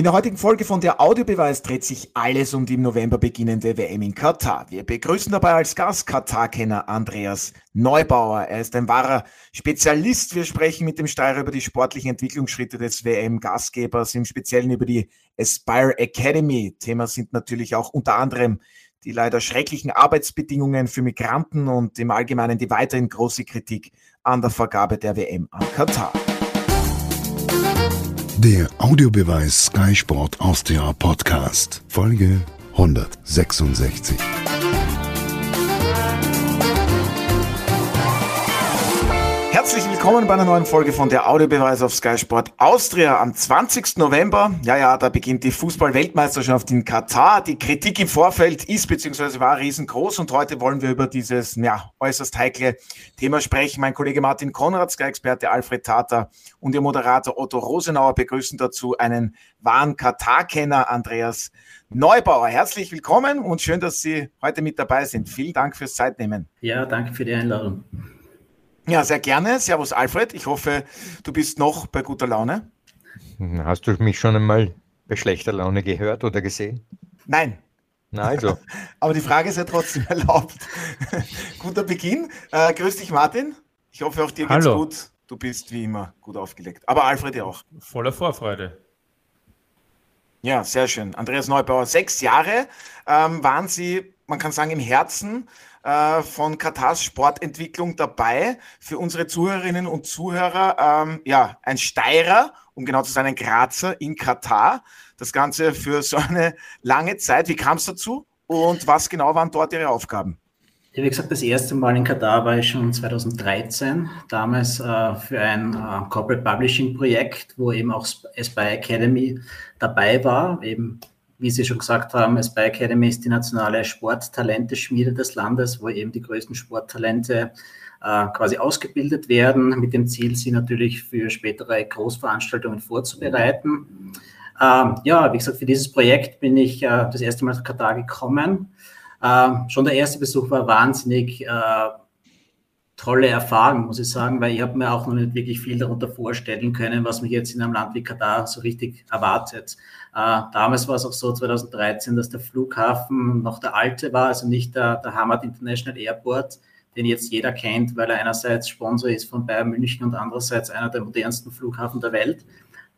In der heutigen Folge von der Audiobeweis dreht sich alles um die im November beginnende WM in Katar. Wir begrüßen dabei als Gast Katar-Kenner Andreas Neubauer. Er ist ein wahrer Spezialist. Wir sprechen mit dem Steirer über die sportlichen Entwicklungsschritte des WM-Gastgebers, im Speziellen über die Aspire Academy. Thema sind natürlich auch unter anderem die leider schrecklichen Arbeitsbedingungen für Migranten und im Allgemeinen die weiterhin große Kritik an der Vergabe der WM an Katar. Der Audiobeweis Sky Sport Austria Podcast, Folge 166. Herzlich willkommen bei einer neuen Folge von der Audiobeweis auf Sky Sport Austria am 20. November. Ja, ja, da beginnt die Fußball-Weltmeisterschaft in Katar. Die Kritik im Vorfeld ist bzw. war riesengroß und heute wollen wir über dieses ja, äußerst heikle Thema sprechen. Mein Kollege Martin Konrad, Sky-Experte Alfred Tata und Ihr Moderator Otto Rosenauer begrüßen dazu einen wahren Katar-Kenner Andreas Neubauer. Herzlich willkommen und schön, dass Sie heute mit dabei sind. Vielen Dank fürs Zeitnehmen. Ja, danke für die Einladung. Ja, sehr gerne. Servus Alfred. Ich hoffe, du bist noch bei guter Laune. Hast du mich schon einmal bei schlechter Laune gehört oder gesehen? Nein. Na also. Aber die Frage ist ja trotzdem erlaubt. Guter Beginn. Äh, grüß dich, Martin. Ich hoffe, auch dir geht's Hallo. gut. Du bist wie immer gut aufgelegt. Aber Alfred ja auch. Voller Vorfreude. Ja, sehr schön. Andreas Neubauer, sechs Jahre ähm, waren Sie, man kann sagen, im Herzen äh, von Katars Sportentwicklung dabei. Für unsere Zuhörerinnen und Zuhörer, ähm, ja, ein Steirer, um genau zu sein, ein Grazer in Katar. Das Ganze für so eine lange Zeit. Wie kam es dazu? Und was genau waren dort Ihre Aufgaben? Ja, wie gesagt, das erste Mal in Katar war ich schon 2013, damals äh, für ein äh, Corporate Publishing Projekt, wo eben auch Aspire Academy dabei war, eben wie Sie schon gesagt haben, Aspire Academy ist die nationale Sporttalenteschmiede des Landes, wo eben die größten Sporttalente äh, quasi ausgebildet werden, mit dem Ziel, sie natürlich für spätere Großveranstaltungen vorzubereiten. Ähm, ja, wie gesagt, für dieses Projekt bin ich äh, das erste Mal nach Katar gekommen. Äh, schon der erste Besuch war wahnsinnig äh, tolle Erfahrung, muss ich sagen, weil ich habe mir auch noch nicht wirklich viel darunter vorstellen können, was mich jetzt in einem Land wie Katar so richtig erwartet. Äh, damals war es auch so, 2013, dass der Flughafen noch der alte war, also nicht der, der Hamad International Airport, den jetzt jeder kennt, weil er einerseits Sponsor ist von Bayern München und andererseits einer der modernsten Flughafen der Welt.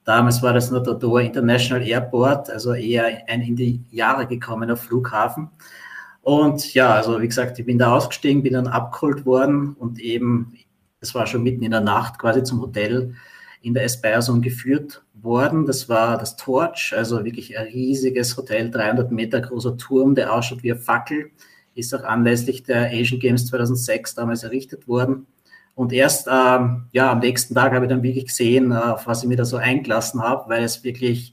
Damals war das nur der Doha International Airport, also eher ein in die Jahre gekommener Flughafen. Und ja, also wie gesagt, ich bin da ausgestiegen, bin dann abgeholt worden und eben, es war schon mitten in der Nacht quasi zum Hotel in der Espeison geführt worden. Das war das Torch, also wirklich ein riesiges Hotel, 300 Meter großer Turm, der ausschaut wie eine Fackel, ist auch anlässlich der Asian Games 2006 damals errichtet worden. Und erst ähm, ja, am nächsten Tag habe ich dann wirklich gesehen, äh, auf was ich mir da so eingelassen habe, weil es wirklich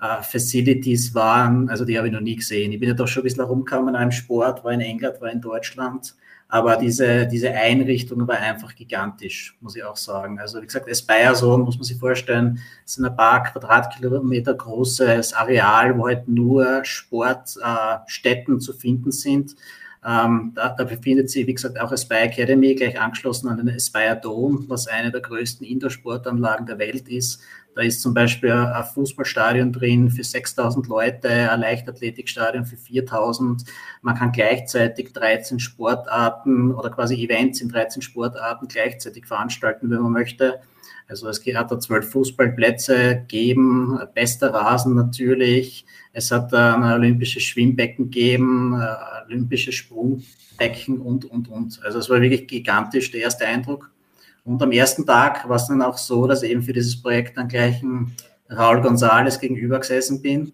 äh, Facilities waren, also die habe ich noch nie gesehen. Ich bin ja doch schon ein bisschen herumgekommen im Sport, war in England, war in Deutschland, aber diese, diese Einrichtung war einfach gigantisch, muss ich auch sagen. Also wie gesagt, Aspire so muss man sich vorstellen, sind ein paar Quadratkilometer großes Areal, wo halt nur Sportstätten äh, zu finden sind. Ähm, da, da, befindet sich, wie gesagt, auch Aspire Academy, gleich angeschlossen an den Aspire Dome, was eine der größten Indoor-Sportanlagen der Welt ist. Da ist zum Beispiel ein Fußballstadion drin für 6000 Leute, ein Leichtathletikstadion für 4000. Man kann gleichzeitig 13 Sportarten oder quasi Events in 13 Sportarten gleichzeitig veranstalten, wenn man möchte. Also es hat da zwölf Fußballplätze geben, bester Rasen natürlich. Es hat ein olympisches Schwimmbecken gegeben, olympische Sprungbecken und, und, und. Also es war wirklich gigantisch, der erste Eindruck. Und am ersten Tag war es dann auch so, dass eben für dieses Projekt dann gleich ein Raul González gegenüber gesessen bin,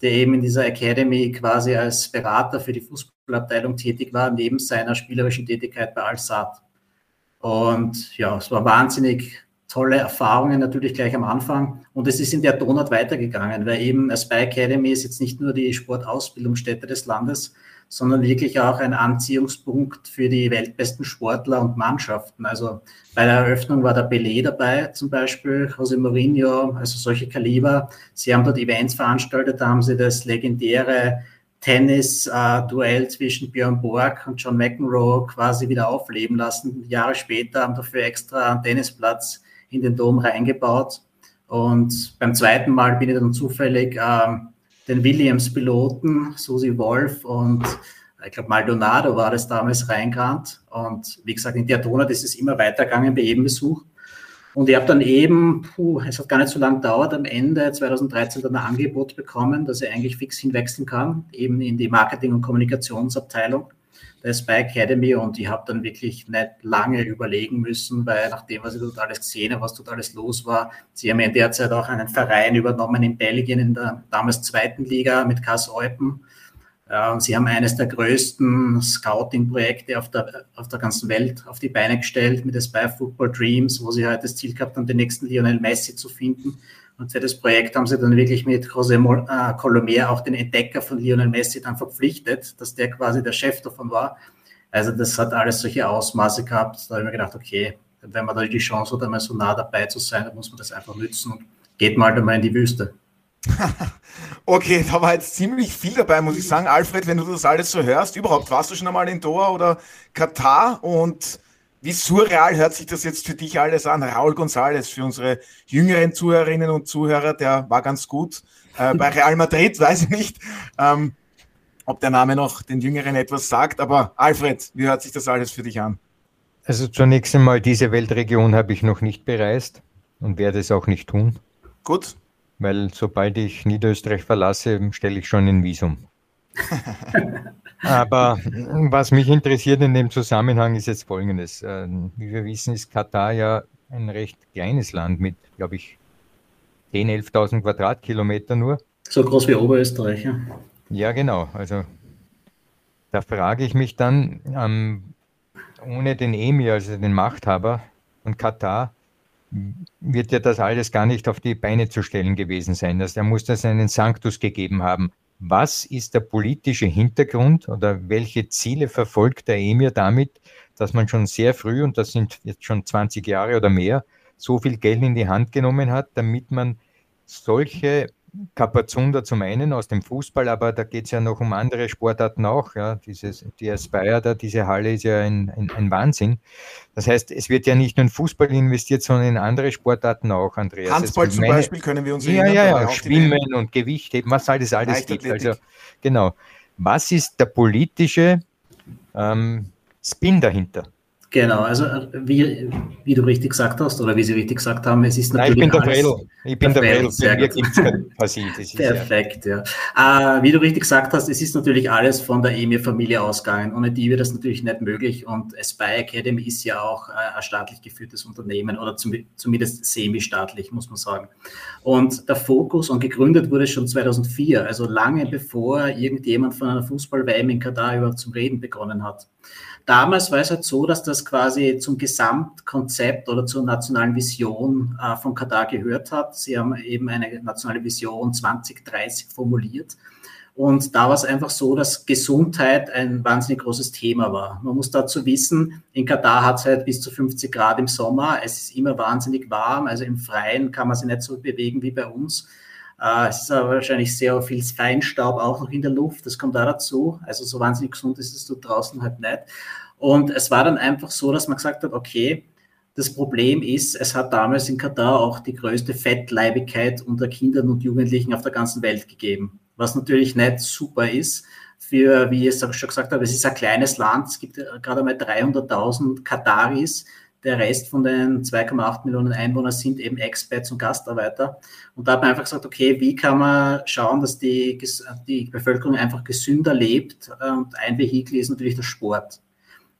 der eben in dieser Academy quasi als Berater für die Fußballabteilung tätig war, neben seiner spielerischen Tätigkeit bei Al-Sad. Und ja, es war wahnsinnig tolle Erfahrungen natürlich gleich am Anfang. Und es ist in der Donut weitergegangen, weil eben Aspire Academy ist jetzt nicht nur die Sportausbildungsstätte des Landes, sondern wirklich auch ein Anziehungspunkt für die weltbesten Sportler und Mannschaften. Also bei der Eröffnung war der Pelé dabei, zum Beispiel, José Mourinho, also solche Kaliber. Sie haben dort Events veranstaltet, da haben sie das legendäre Tennis-Duell zwischen Björn Borg und John McEnroe quasi wieder aufleben lassen. Jahre später haben dafür extra einen Tennisplatz in den Dom reingebaut. Und beim zweiten Mal bin ich dann zufällig äh, den Williams-Piloten, Susi Wolf und ich glaube Maldonado war das damals reingerannt. Und wie gesagt, in der Donut ist es immer weitergegangen bei jedem Besuch. Und ich habe dann eben, puh, es hat gar nicht so lange gedauert, am Ende 2013 dann ein Angebot bekommen, dass ich eigentlich fix hinwechseln kann, eben in die Marketing- und Kommunikationsabteilung der Spy Academy. Und ich habe dann wirklich nicht lange überlegen müssen, weil nachdem, was ich dort alles gesehen habe, was dort alles los war, sie haben in der Zeit auch einen Verein übernommen in Belgien in der damals zweiten Liga mit Kass Eupen äh, sie haben eines der größten Scouting-Projekte auf der, auf der ganzen Welt auf die Beine gestellt mit den Spy Football Dreams, wo sie halt das Ziel gehabt haben, den nächsten Lionel Messi zu finden. Und für das Projekt haben sie dann wirklich mit José äh, Colomer auch den Entdecker von Lionel Messi dann verpflichtet, dass der quasi der Chef davon war. Also das hat alles solche Ausmaße gehabt. Da habe ich mir gedacht, okay, wenn man da die Chance hat, einmal so nah dabei zu sein, dann muss man das einfach nützen und geht mal einmal in die Wüste. okay, da war jetzt ziemlich viel dabei, muss ich sagen. Alfred, wenn du das alles so hörst, überhaupt, warst du schon einmal in Doha oder Katar und wie surreal hört sich das jetzt für dich alles an? Raul González, für unsere jüngeren Zuhörerinnen und Zuhörer, der war ganz gut. Äh, bei Real Madrid weiß ich nicht, ähm, ob der Name noch den Jüngeren etwas sagt, aber Alfred, wie hört sich das alles für dich an? Also zunächst einmal, diese Weltregion habe ich noch nicht bereist und werde es auch nicht tun. Gut weil sobald ich Niederösterreich verlasse, stelle ich schon ein Visum. Aber was mich interessiert in dem Zusammenhang ist jetzt Folgendes. Äh, wie wir wissen, ist Katar ja ein recht kleines Land mit, glaube ich, 10.000, 11.000 Quadratkilometer nur. So groß wie Oberösterreich, ja. Ja, genau. Also da frage ich mich dann, ähm, ohne den Emir, also den Machthaber von Katar, wird ja das alles gar nicht auf die Beine zu stellen gewesen sein. Also er muss das einen Sanctus gegeben haben. Was ist der politische Hintergrund oder welche Ziele verfolgt der Emir damit, dass man schon sehr früh, und das sind jetzt schon 20 Jahre oder mehr, so viel Geld in die Hand genommen hat, damit man solche Kapazunda zum einen aus dem Fußball, aber da geht es ja noch um andere Sportarten auch. Ja. Dieses, die Aspire da, diese Halle ist ja ein, ein, ein, Wahnsinn. Das heißt, es wird ja nicht nur in Fußball investiert, sondern in andere Sportarten auch, Andreas. Handball zum meine, Beispiel können wir uns Ja, ja, ja, Schwimmen und Gewichtheben, was all das alles gibt. Also, genau. Was ist der politische ähm, Spin dahinter? Genau, also äh, wie, wie du richtig gesagt hast, oder wie Sie richtig gesagt haben, es ist natürlich. Nein, ich bin der Fredel. Ich bin der Fredel. Sehr gut. Perfekt, ja. ja. Äh, wie du richtig gesagt hast, es ist natürlich alles von der EMIR-Familie ausgegangen. Ohne die wäre das natürlich nicht möglich. Und Spy Academy ist ja auch äh, ein staatlich geführtes Unternehmen oder zum, zumindest semi-staatlich, muss man sagen. Und der Fokus, und gegründet wurde schon 2004, also lange bevor irgendjemand von einer Fußball-WM in Katar überhaupt zum Reden begonnen hat. Damals war es halt so, dass das quasi zum Gesamtkonzept oder zur nationalen Vision äh, von Katar gehört hat. Sie haben eben eine nationale Vision 2030 formuliert. Und da war es einfach so, dass Gesundheit ein wahnsinnig großes Thema war. Man muss dazu wissen, in Katar hat es halt bis zu 50 Grad im Sommer. Es ist immer wahnsinnig warm. Also im Freien kann man sich nicht so bewegen wie bei uns. Äh, es ist aber wahrscheinlich sehr viel Feinstaub auch noch in der Luft. Das kommt da dazu. Also so wahnsinnig gesund ist es dort draußen halt nicht. Und es war dann einfach so, dass man gesagt hat, okay, das Problem ist, es hat damals in Katar auch die größte Fettleibigkeit unter Kindern und Jugendlichen auf der ganzen Welt gegeben. Was natürlich nicht super ist für, wie ich es schon gesagt habe, es ist ein kleines Land. Es gibt gerade einmal 300.000 Kataris, der Rest von den 2,8 Millionen Einwohnern sind eben Expats und Gastarbeiter. Und da hat man einfach gesagt, okay, wie kann man schauen, dass die, die Bevölkerung einfach gesünder lebt? Und ein Vehikel ist natürlich der Sport.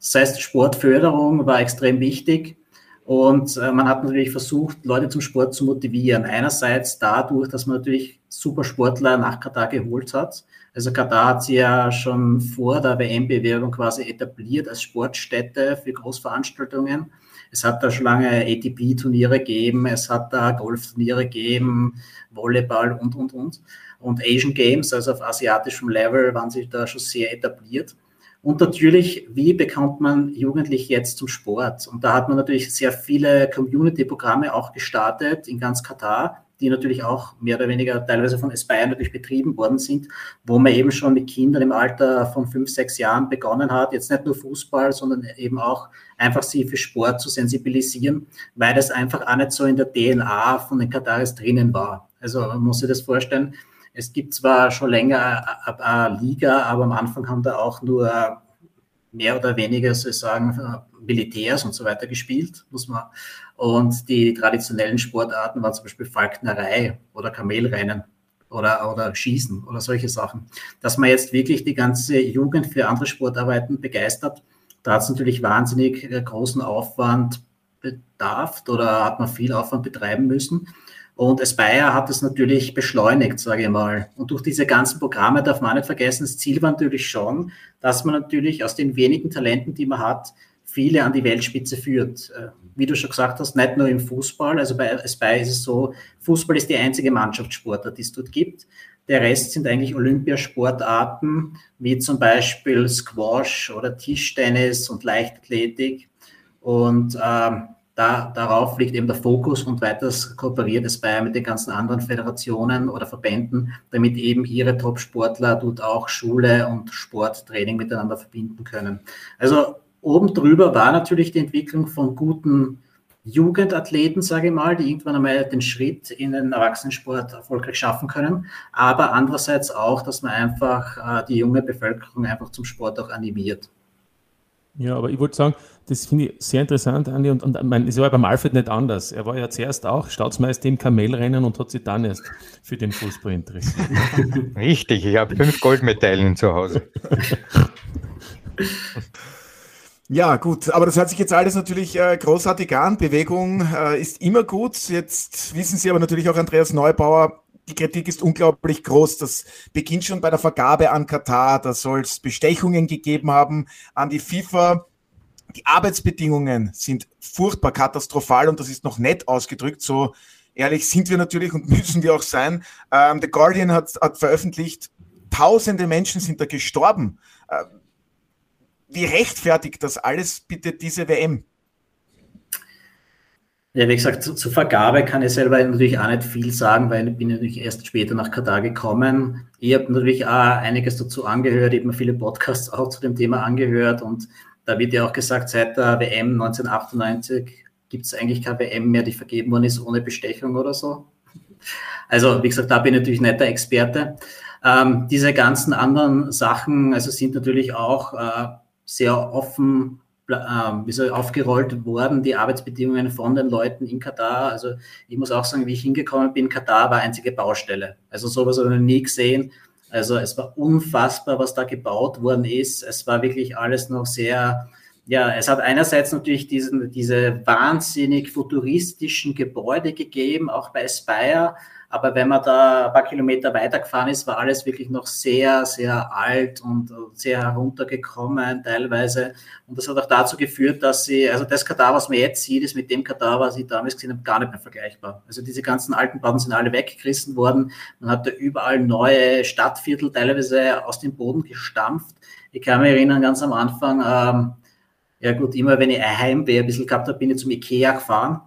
Das heißt, Sportförderung war extrem wichtig. Und äh, man hat natürlich versucht, Leute zum Sport zu motivieren. Einerseits dadurch, dass man natürlich super Sportler nach Katar geholt hat. Also Katar hat sie ja schon vor der WM-Bewerbung quasi etabliert als Sportstätte für Großveranstaltungen. Es hat da schon lange ATP-Turniere gegeben, es hat da Golfturniere gegeben, Volleyball und, und, und. Und Asian Games, also auf asiatischem Level, waren sie da schon sehr etabliert. Und natürlich, wie bekommt man Jugendliche jetzt zum Sport? Und da hat man natürlich sehr viele Community-Programme auch gestartet in ganz Katar, die natürlich auch mehr oder weniger teilweise von Aspire natürlich betrieben worden sind, wo man eben schon mit Kindern im Alter von fünf, sechs Jahren begonnen hat, jetzt nicht nur Fußball, sondern eben auch einfach sie für Sport zu sensibilisieren, weil das einfach auch nicht so in der DNA von den Kataris drinnen war. Also man muss sich das vorstellen, es gibt zwar schon länger eine Liga, aber am Anfang haben da auch nur mehr oder weniger sozusagen Militärs und so weiter gespielt, muss man. Und die traditionellen Sportarten waren zum Beispiel Falknerei oder Kamelrennen oder, oder Schießen oder solche Sachen. Dass man jetzt wirklich die ganze Jugend für andere Sportarbeiten begeistert, da hat es natürlich wahnsinnig äh, großen Aufwand bedarf oder hat man viel Aufwand betreiben müssen. Und Aspire hat es natürlich beschleunigt, sage ich mal. Und durch diese ganzen Programme darf man nicht vergessen, das Ziel war natürlich schon, dass man natürlich aus den wenigen Talenten, die man hat, viele an die Weltspitze führt. Äh, wie du schon gesagt hast, nicht nur im Fußball. Also bei Aspire ist es so, Fußball ist die einzige Mannschaftssportart, die es dort gibt. Der Rest sind eigentlich Olympiasportarten, wie zum Beispiel Squash oder Tischtennis und Leichtathletik. Und ähm, da, darauf liegt eben der Fokus und weiters kooperiert es bei mit den ganzen anderen Föderationen oder Verbänden, damit eben ihre Top-Sportler dort auch Schule und Sporttraining miteinander verbinden können. Also oben drüber war natürlich die Entwicklung von guten Jugendathleten, sage ich mal, die irgendwann einmal den Schritt in den Erwachsenensport erfolgreich schaffen können, aber andererseits auch, dass man einfach äh, die junge Bevölkerung einfach zum Sport auch animiert. Ja, aber ich wollte sagen, das finde ich sehr interessant, Andi, und, und mein, es war beim Alfred nicht anders. Er war ja zuerst auch Staatsmeister im Kamelrennen und hat sich dann erst für den Fußball interessiert. Richtig, ich habe fünf Goldmedaillen zu Hause. Ja, gut, aber das hört sich jetzt alles natürlich äh, großartig an. Bewegung äh, ist immer gut. Jetzt wissen Sie aber natürlich auch, Andreas Neubauer, die Kritik ist unglaublich groß. Das beginnt schon bei der Vergabe an Katar. Da soll es Bestechungen gegeben haben an die FIFA. Die Arbeitsbedingungen sind furchtbar katastrophal und das ist noch nett ausgedrückt. So ehrlich sind wir natürlich und müssen wir auch sein. Ähm, The Guardian hat, hat, veröffentlicht, tausende Menschen sind da gestorben. Ähm, wie rechtfertigt das alles bitte diese WM? Ja, wie gesagt, zu, zur Vergabe kann ich selber natürlich auch nicht viel sagen, weil ich bin natürlich erst später nach Katar gekommen. Ich habe natürlich auch einiges dazu angehört, mir viele Podcasts auch zu dem Thema angehört und da wird ja auch gesagt, seit der WM 1998 gibt es eigentlich keine WM mehr, die vergeben worden ist ohne Bestechung oder so. Also wie gesagt, da bin ich natürlich nicht der Experte. Ähm, diese ganzen anderen Sachen, also sind natürlich auch äh, sehr offen wie soll, aufgerollt worden, die Arbeitsbedingungen von den Leuten in Katar. Also ich muss auch sagen, wie ich hingekommen bin, Katar war einzige Baustelle. Also sowas habe ich noch nie gesehen. Also es war unfassbar, was da gebaut worden ist. Es war wirklich alles noch sehr, ja, es hat einerseits natürlich diesen, diese wahnsinnig futuristischen Gebäude gegeben, auch bei Spire, aber wenn man da ein paar Kilometer weitergefahren ist, war alles wirklich noch sehr, sehr alt und sehr heruntergekommen teilweise. Und das hat auch dazu geführt, dass sie, also das Katar, was man jetzt sieht, ist mit dem Katar, was ich damals gesehen habe, gar nicht mehr vergleichbar. Also diese ganzen alten Bauten sind alle weggerissen worden. Man hat da überall neue Stadtviertel teilweise aus dem Boden gestampft. Ich kann mich erinnern, ganz am Anfang, ähm, ja gut, immer wenn ich ein Heimweh ein bisschen gehabt habe, bin ich zum Ikea gefahren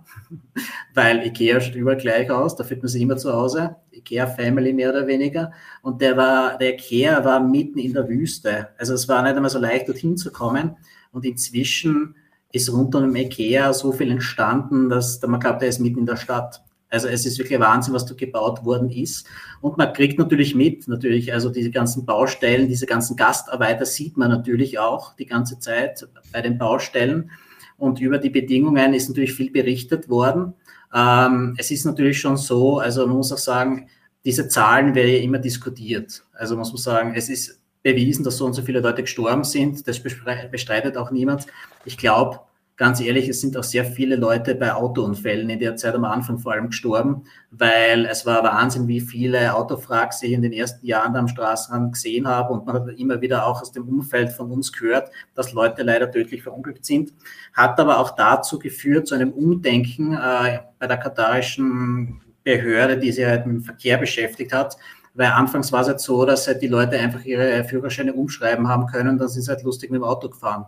weil Ikea schaut überall gleich aus, da fühlt man sich immer zu Hause. Ikea Family mehr oder weniger. Und der war, der Ikea war mitten in der Wüste. Also es war nicht einmal so leicht, dorthin zu kommen. Und inzwischen ist rund um Ikea so viel entstanden, dass man glaubt, er ist mitten in der Stadt. Also es ist wirklich Wahnsinn, was da gebaut worden ist. Und man kriegt natürlich mit, natürlich, also diese ganzen Baustellen, diese ganzen Gastarbeiter sieht man natürlich auch die ganze Zeit bei den Baustellen. Und über die Bedingungen ist natürlich viel berichtet worden. Ähm, es ist natürlich schon so, also man muss auch sagen, diese Zahlen werden ja immer diskutiert. Also muss man sagen, es ist bewiesen, dass so und so viele Leute gestorben sind. Das bestreitet auch niemand. Ich glaube, ganz ehrlich, es sind auch sehr viele Leute bei Autounfällen in der Zeit am Anfang vor allem gestorben, weil es war Wahnsinn, wie viele Autofracks ich in den ersten Jahren am Straßenrand gesehen habe und man hat immer wieder auch aus dem Umfeld von uns gehört, dass Leute leider tödlich verunglückt sind, hat aber auch dazu geführt, zu einem Umdenken äh, bei der katarischen Behörde, die sich halt mit dem Verkehr beschäftigt hat, weil anfangs war es halt so, dass halt die Leute einfach ihre Führerscheine umschreiben haben können, dann sind sie halt lustig mit dem Auto gefahren.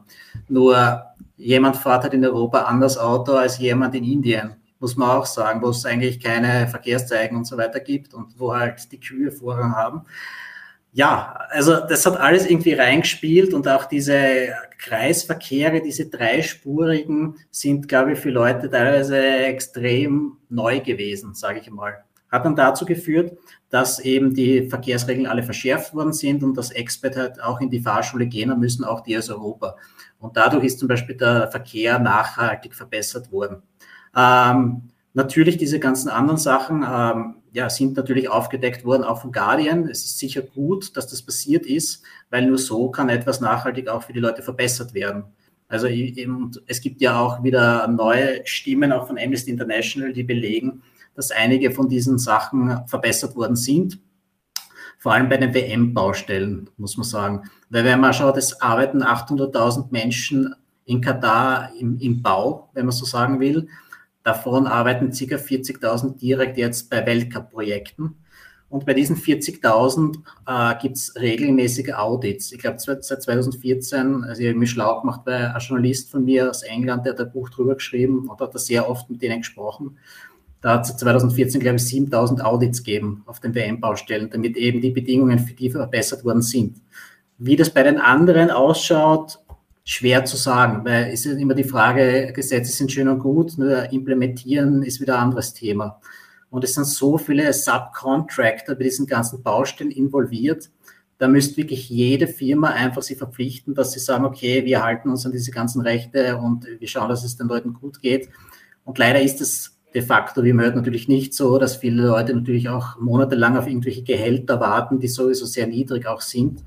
Nur jemand fährt halt in Europa anders Auto als jemand in Indien. muss man auch sagen, wo es eigentlich keine Verkehrszeichen und so weiter gibt und wo halt die Kühe Vorrang haben. Ja, also das hat alles irgendwie reingespielt und auch diese Kreisverkehre, diese dreispurigen, sind, glaube ich, für Leute teilweise extrem neu gewesen, sage ich mal. Hat dann dazu geführt, dass eben die Verkehrsregeln alle verschärft worden sind und dass Expert halt auch in die Fahrschule gehen müssen, auch die aus Europa. Und dadurch ist zum Beispiel der Verkehr nachhaltig verbessert worden. Ähm, natürlich diese ganzen anderen Sachen ähm, ja, sind natürlich aufgedeckt worden, auch von Guardian. Es ist sicher gut, dass das passiert ist, weil nur so kann etwas nachhaltig auch für die Leute verbessert werden. Also eben, es gibt ja auch wieder neue Stimmen auch von Amnesty International, die belegen, dass einige von diesen Sachen verbessert worden sind. Vor allem bei den WM-Baustellen, muss man sagen. Weil wenn man schaut, es arbeiten 800.000 Menschen in Katar im, im Bau, wenn man so sagen will. Davon arbeiten ca. 40.000 direkt jetzt bei Weltcup-Projekten. Und bei diesen 40.000 äh, gibt es regelmäßige Audits. Ich glaube, seit 2014, also ich habe mich schlau gemacht, weil ein Journalist von mir aus England, der hat ein Buch drüber geschrieben und hat da sehr oft mit denen gesprochen. Da hat es 2014, glaube ich, 7000 Audits gegeben auf den WM-Baustellen, damit eben die Bedingungen für die verbessert worden sind. Wie das bei den anderen ausschaut, schwer zu sagen, weil es ist immer die Frage, Gesetze sind schön und gut, nur implementieren ist wieder ein anderes Thema. Und es sind so viele Subcontractor bei diesen ganzen Baustellen involviert. Da müsste wirklich jede Firma einfach sich verpflichten, dass sie sagen, okay, wir halten uns an diese ganzen Rechte und wir schauen, dass es den Leuten gut geht. Und leider ist es de facto, wie man hört, natürlich nicht so, dass viele Leute natürlich auch monatelang auf irgendwelche Gehälter warten, die sowieso sehr niedrig auch sind.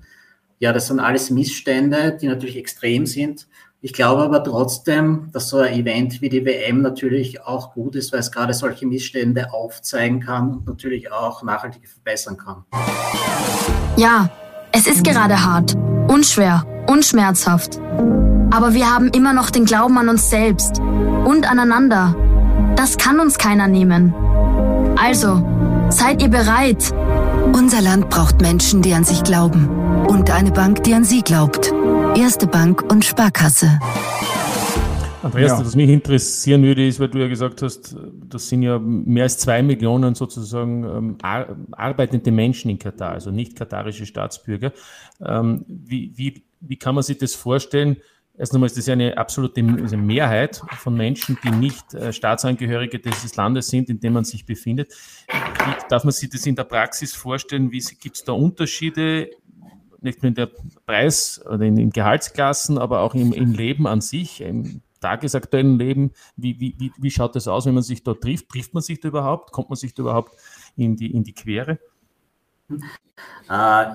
Ja, das sind alles Missstände, die natürlich extrem sind. Ich glaube aber trotzdem, dass so ein Event wie die WM natürlich auch gut ist, weil es gerade solche Missstände aufzeigen kann und natürlich auch nachhaltig verbessern kann. Ja, es ist gerade hart, unschwer, unschmerzhaft. Aber wir haben immer noch den Glauben an uns selbst und aneinander. Das kann uns keiner nehmen. Also, seid ihr bereit? Unser Land braucht Menschen, die an sich glauben und eine Bank, die an Sie glaubt. Erste Bank und Sparkasse. Andreas, ja. was mich interessieren würde, ist, weil du ja gesagt hast, das sind ja mehr als zwei Millionen sozusagen ähm, ar arbeitende Menschen in Katar, also nicht katarische Staatsbürger. Ähm, wie, wie, wie kann man sich das vorstellen? Erst einmal ist das ja eine absolute Mehrheit von Menschen, die nicht äh, Staatsangehörige dieses Landes sind, in dem man sich befindet. Wie darf man sich das in der Praxis vorstellen? Gibt es da Unterschiede nicht nur in der Preis- oder in den Gehaltsklassen, aber auch im, im Leben an sich, im tagesaktuellen Leben. Wie, wie, wie schaut das aus, wenn man sich dort trifft? Trifft man sich da überhaupt? Kommt man sich da überhaupt in die, in die Quere? Uh,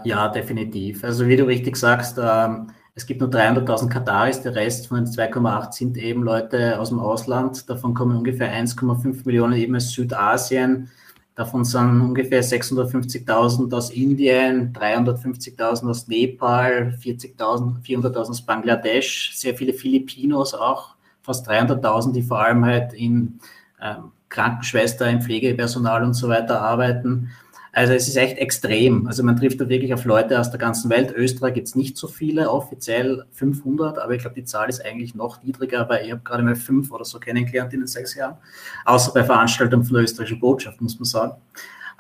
ja, definitiv. Also wie du richtig sagst, uh, es gibt nur 300.000 Kataris, der Rest von den 2,8 sind eben Leute aus dem Ausland. Davon kommen ungefähr 1,5 Millionen eben aus Südasien, Davon sind ungefähr 650.000 aus Indien, 350.000 aus Nepal, 40.000, 400.000 aus Bangladesch, sehr viele Filipinos auch, fast 300.000, die vor allem halt in ähm, Krankenschwester, im Pflegepersonal und so weiter arbeiten. Also es ist echt extrem. Also man trifft da wirklich auf Leute aus der ganzen Welt. Österreich gibt es nicht so viele, offiziell 500, aber ich glaube, die Zahl ist eigentlich noch niedriger, weil ich habe gerade mal fünf oder so kennengelernt in den sechs Jahren. Außer bei Veranstaltungen von der österreichischen Botschaft, muss man sagen.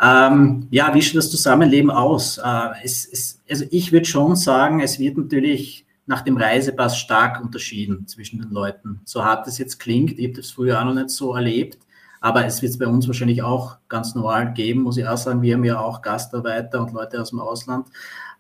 Ähm, ja, wie schaut das Zusammenleben aus? Äh, es, es, also ich würde schon sagen, es wird natürlich nach dem Reisepass stark unterschieden zwischen den Leuten. So hart es jetzt klingt, ich habe das früher auch noch nicht so erlebt. Aber es wird es bei uns wahrscheinlich auch ganz normal geben, muss ich auch sagen. Wir haben ja auch Gastarbeiter und Leute aus dem Ausland,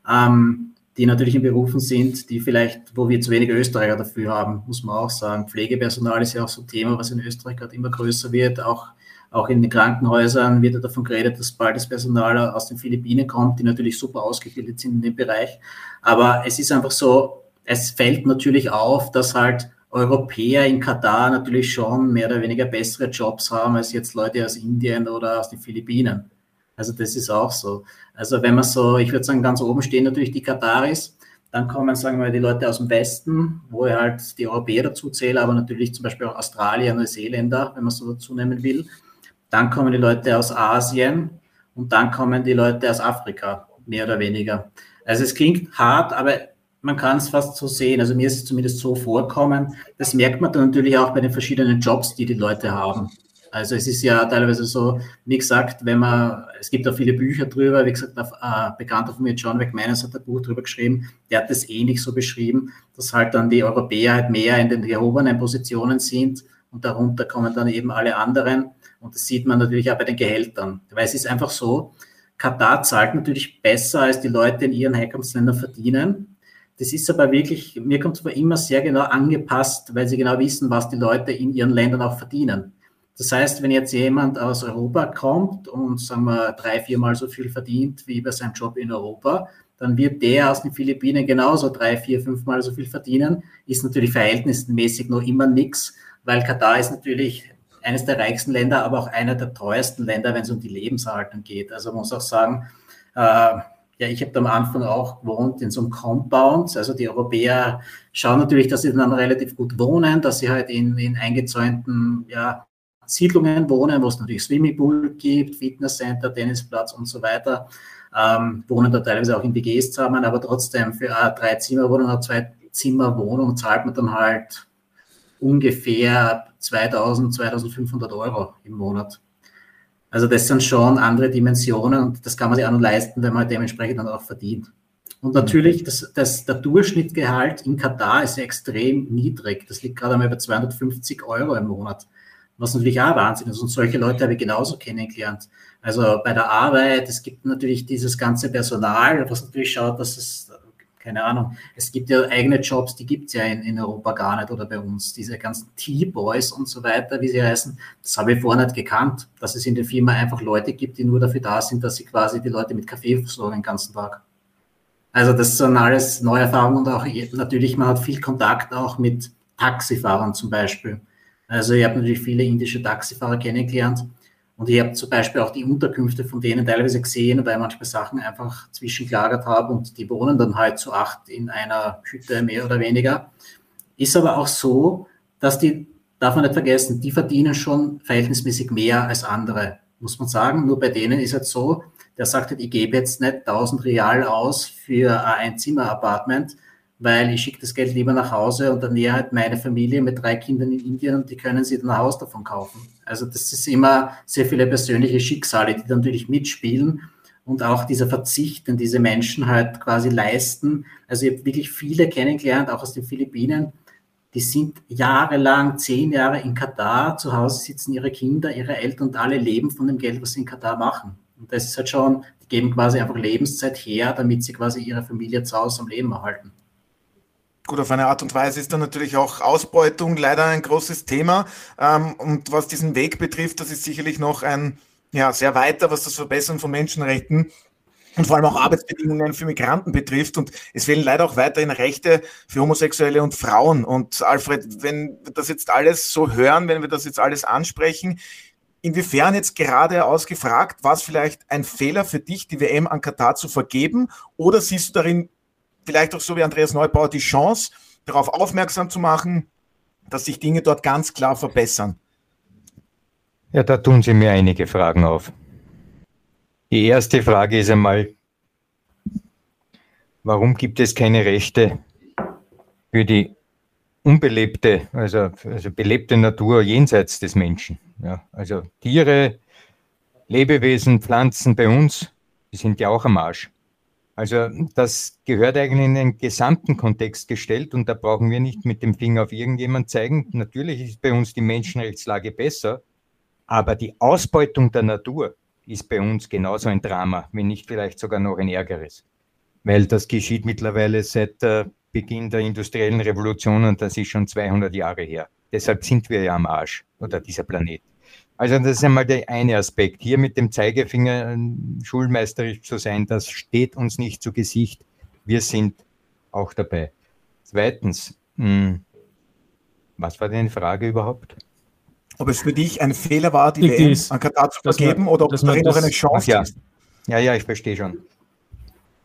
ähm, die natürlich in Berufen sind, die vielleicht, wo wir zu wenige Österreicher dafür haben, muss man auch sagen. Pflegepersonal ist ja auch so ein Thema, was in Österreich gerade immer größer wird. Auch, auch in den Krankenhäusern wird ja davon geredet, dass bald das Personal aus den Philippinen kommt, die natürlich super ausgebildet sind in dem Bereich. Aber es ist einfach so, es fällt natürlich auf, dass halt Europäer in Katar natürlich schon mehr oder weniger bessere Jobs haben als jetzt Leute aus Indien oder aus den Philippinen. Also das ist auch so. Also wenn man so, ich würde sagen, ganz oben stehen natürlich die Kataris, dann kommen, sagen wir mal, die Leute aus dem Westen, wo ich halt die Europäer dazu zähle, aber natürlich zum Beispiel auch Australier, Neuseeländer, wenn man so dazu nehmen will. Dann kommen die Leute aus Asien und dann kommen die Leute aus Afrika, mehr oder weniger. Also es klingt hart, aber man kann es fast so sehen, also mir ist es zumindest so vorkommen. Das merkt man dann natürlich auch bei den verschiedenen Jobs, die die Leute haben. Also es ist ja teilweise so, wie gesagt, wenn man, es gibt auch viele Bücher drüber, wie gesagt, ein äh, Bekannter von mir, John McManus, hat ein Buch drüber geschrieben, der hat das ähnlich so beschrieben, dass halt dann die Europäer halt mehr in den gehobenen Positionen sind und darunter kommen dann eben alle anderen. Und das sieht man natürlich auch bei den Gehältern. Weil es ist einfach so, Katar zahlt natürlich besser, als die Leute in ihren Herkunftsländern verdienen. Das ist aber wirklich, mir kommt es aber immer sehr genau angepasst, weil sie genau wissen, was die Leute in ihren Ländern auch verdienen. Das heißt, wenn jetzt jemand aus Europa kommt und sagen wir drei, viermal so viel verdient wie bei seinem Job in Europa, dann wird der aus den Philippinen genauso drei, vier, fünfmal so viel verdienen. Ist natürlich verhältnismäßig noch immer nichts, weil Katar ist natürlich eines der reichsten Länder, aber auch einer der teuersten Länder, wenn es um die Lebenserhaltung geht. Also man muss auch sagen, äh, ja, ich habe am Anfang auch gewohnt in so einem Compound. Also die Europäer schauen natürlich, dass sie dann relativ gut wohnen, dass sie halt in, in eingezäunten ja, Siedlungen wohnen, wo es natürlich Swimmingpool gibt, Fitnesscenter, Tennisplatz und so weiter. Ähm, wohnen da teilweise auch in WGs zusammen, aber trotzdem für eine drei Zimmer Wohnung oder zwei Zimmer Wohnung zahlt man dann halt ungefähr 2000, 2500 Euro im Monat. Also das sind schon andere Dimensionen und das kann man sich auch nur leisten, wenn man dementsprechend dann auch verdient. Und natürlich, das, das, der Durchschnittgehalt in Katar ist ja extrem niedrig. Das liegt gerade einmal bei 250 Euro im Monat, was natürlich auch Wahnsinn ist. Und solche Leute habe ich genauso kennengelernt. Also bei der Arbeit, es gibt natürlich dieses ganze Personal, was natürlich schaut, dass es keine Ahnung. Es gibt ja eigene Jobs, die gibt es ja in, in Europa gar nicht oder bei uns. Diese ganzen T-Boys und so weiter, wie sie heißen, das habe ich vorher nicht gekannt, dass es in der Firma einfach Leute gibt, die nur dafür da sind, dass sie quasi die Leute mit Kaffee versorgen den ganzen Tag. Also das sind alles neue Erfahrungen und auch natürlich, man hat viel Kontakt auch mit Taxifahrern zum Beispiel. Also ich habe natürlich viele indische Taxifahrer kennengelernt und ich habe zum Beispiel auch die Unterkünfte von denen teilweise gesehen, weil manchmal Sachen einfach zwischengelagert habe und die wohnen dann halt zu acht in einer Hütte mehr oder weniger. Ist aber auch so, dass die, darf man nicht vergessen, die verdienen schon verhältnismäßig mehr als andere, muss man sagen. Nur bei denen ist es so, der sagt halt, ich gebe jetzt nicht 1000 Real aus für ein Zimmer-Apartment, weil ich schicke das Geld lieber nach Hause und dann halt meine Familie mit drei Kindern in Indien und die können sich dann ein Haus davon kaufen. Also das ist immer sehr viele persönliche Schicksale, die natürlich mitspielen und auch dieser Verzicht, den diese Menschen halt quasi leisten. Also ich habe wirklich viele kennengelernt, auch aus den Philippinen, die sind jahrelang, zehn Jahre in Katar, zu Hause sitzen ihre Kinder, ihre Eltern und alle leben von dem Geld, was sie in Katar machen. Und das ist halt schon, die geben quasi einfach Lebenszeit her, damit sie quasi ihre Familie zu Hause am Leben erhalten. Gut, auf eine Art und Weise ist dann natürlich auch Ausbeutung leider ein großes Thema. Ähm, und was diesen Weg betrifft, das ist sicherlich noch ein ja, sehr weiter, was das Verbessern von Menschenrechten und vor allem auch Arbeitsbedingungen für Migranten betrifft. Und es fehlen leider auch weiterhin Rechte für Homosexuelle und Frauen. Und Alfred, wenn wir das jetzt alles so hören, wenn wir das jetzt alles ansprechen, inwiefern jetzt gerade ausgefragt, war es vielleicht ein Fehler für dich, die WM an Katar zu vergeben? Oder siehst du darin vielleicht auch so wie Andreas Neubauer die Chance, darauf aufmerksam zu machen, dass sich Dinge dort ganz klar verbessern? Ja, da tun Sie mir einige Fragen auf. Die erste Frage ist einmal, warum gibt es keine Rechte für die unbelebte, also, also belebte Natur jenseits des Menschen? Ja, also Tiere, Lebewesen, Pflanzen bei uns, die sind ja auch am Arsch. Also das gehört eigentlich in den gesamten Kontext gestellt und da brauchen wir nicht mit dem Finger auf irgendjemand zeigen. Natürlich ist bei uns die Menschenrechtslage besser, aber die Ausbeutung der Natur ist bei uns genauso ein Drama, wenn nicht vielleicht sogar noch ein ärgeres. Weil das geschieht mittlerweile seit äh, Beginn der industriellen Revolution und das ist schon 200 Jahre her. Deshalb sind wir ja am Arsch oder dieser Planet. Also das ist einmal der eine Aspekt. Hier mit dem Zeigefinger ähm, schulmeisterisch zu sein, das steht uns nicht zu Gesicht. Wir sind auch dabei. Zweitens, mh, hm, was war denn die Frage überhaupt? Ob es für dich ein Fehler war, die, die WM an Katar zu vergeben oder ob es darin noch eine Chance ja. ist? Ja, ja, ich verstehe schon.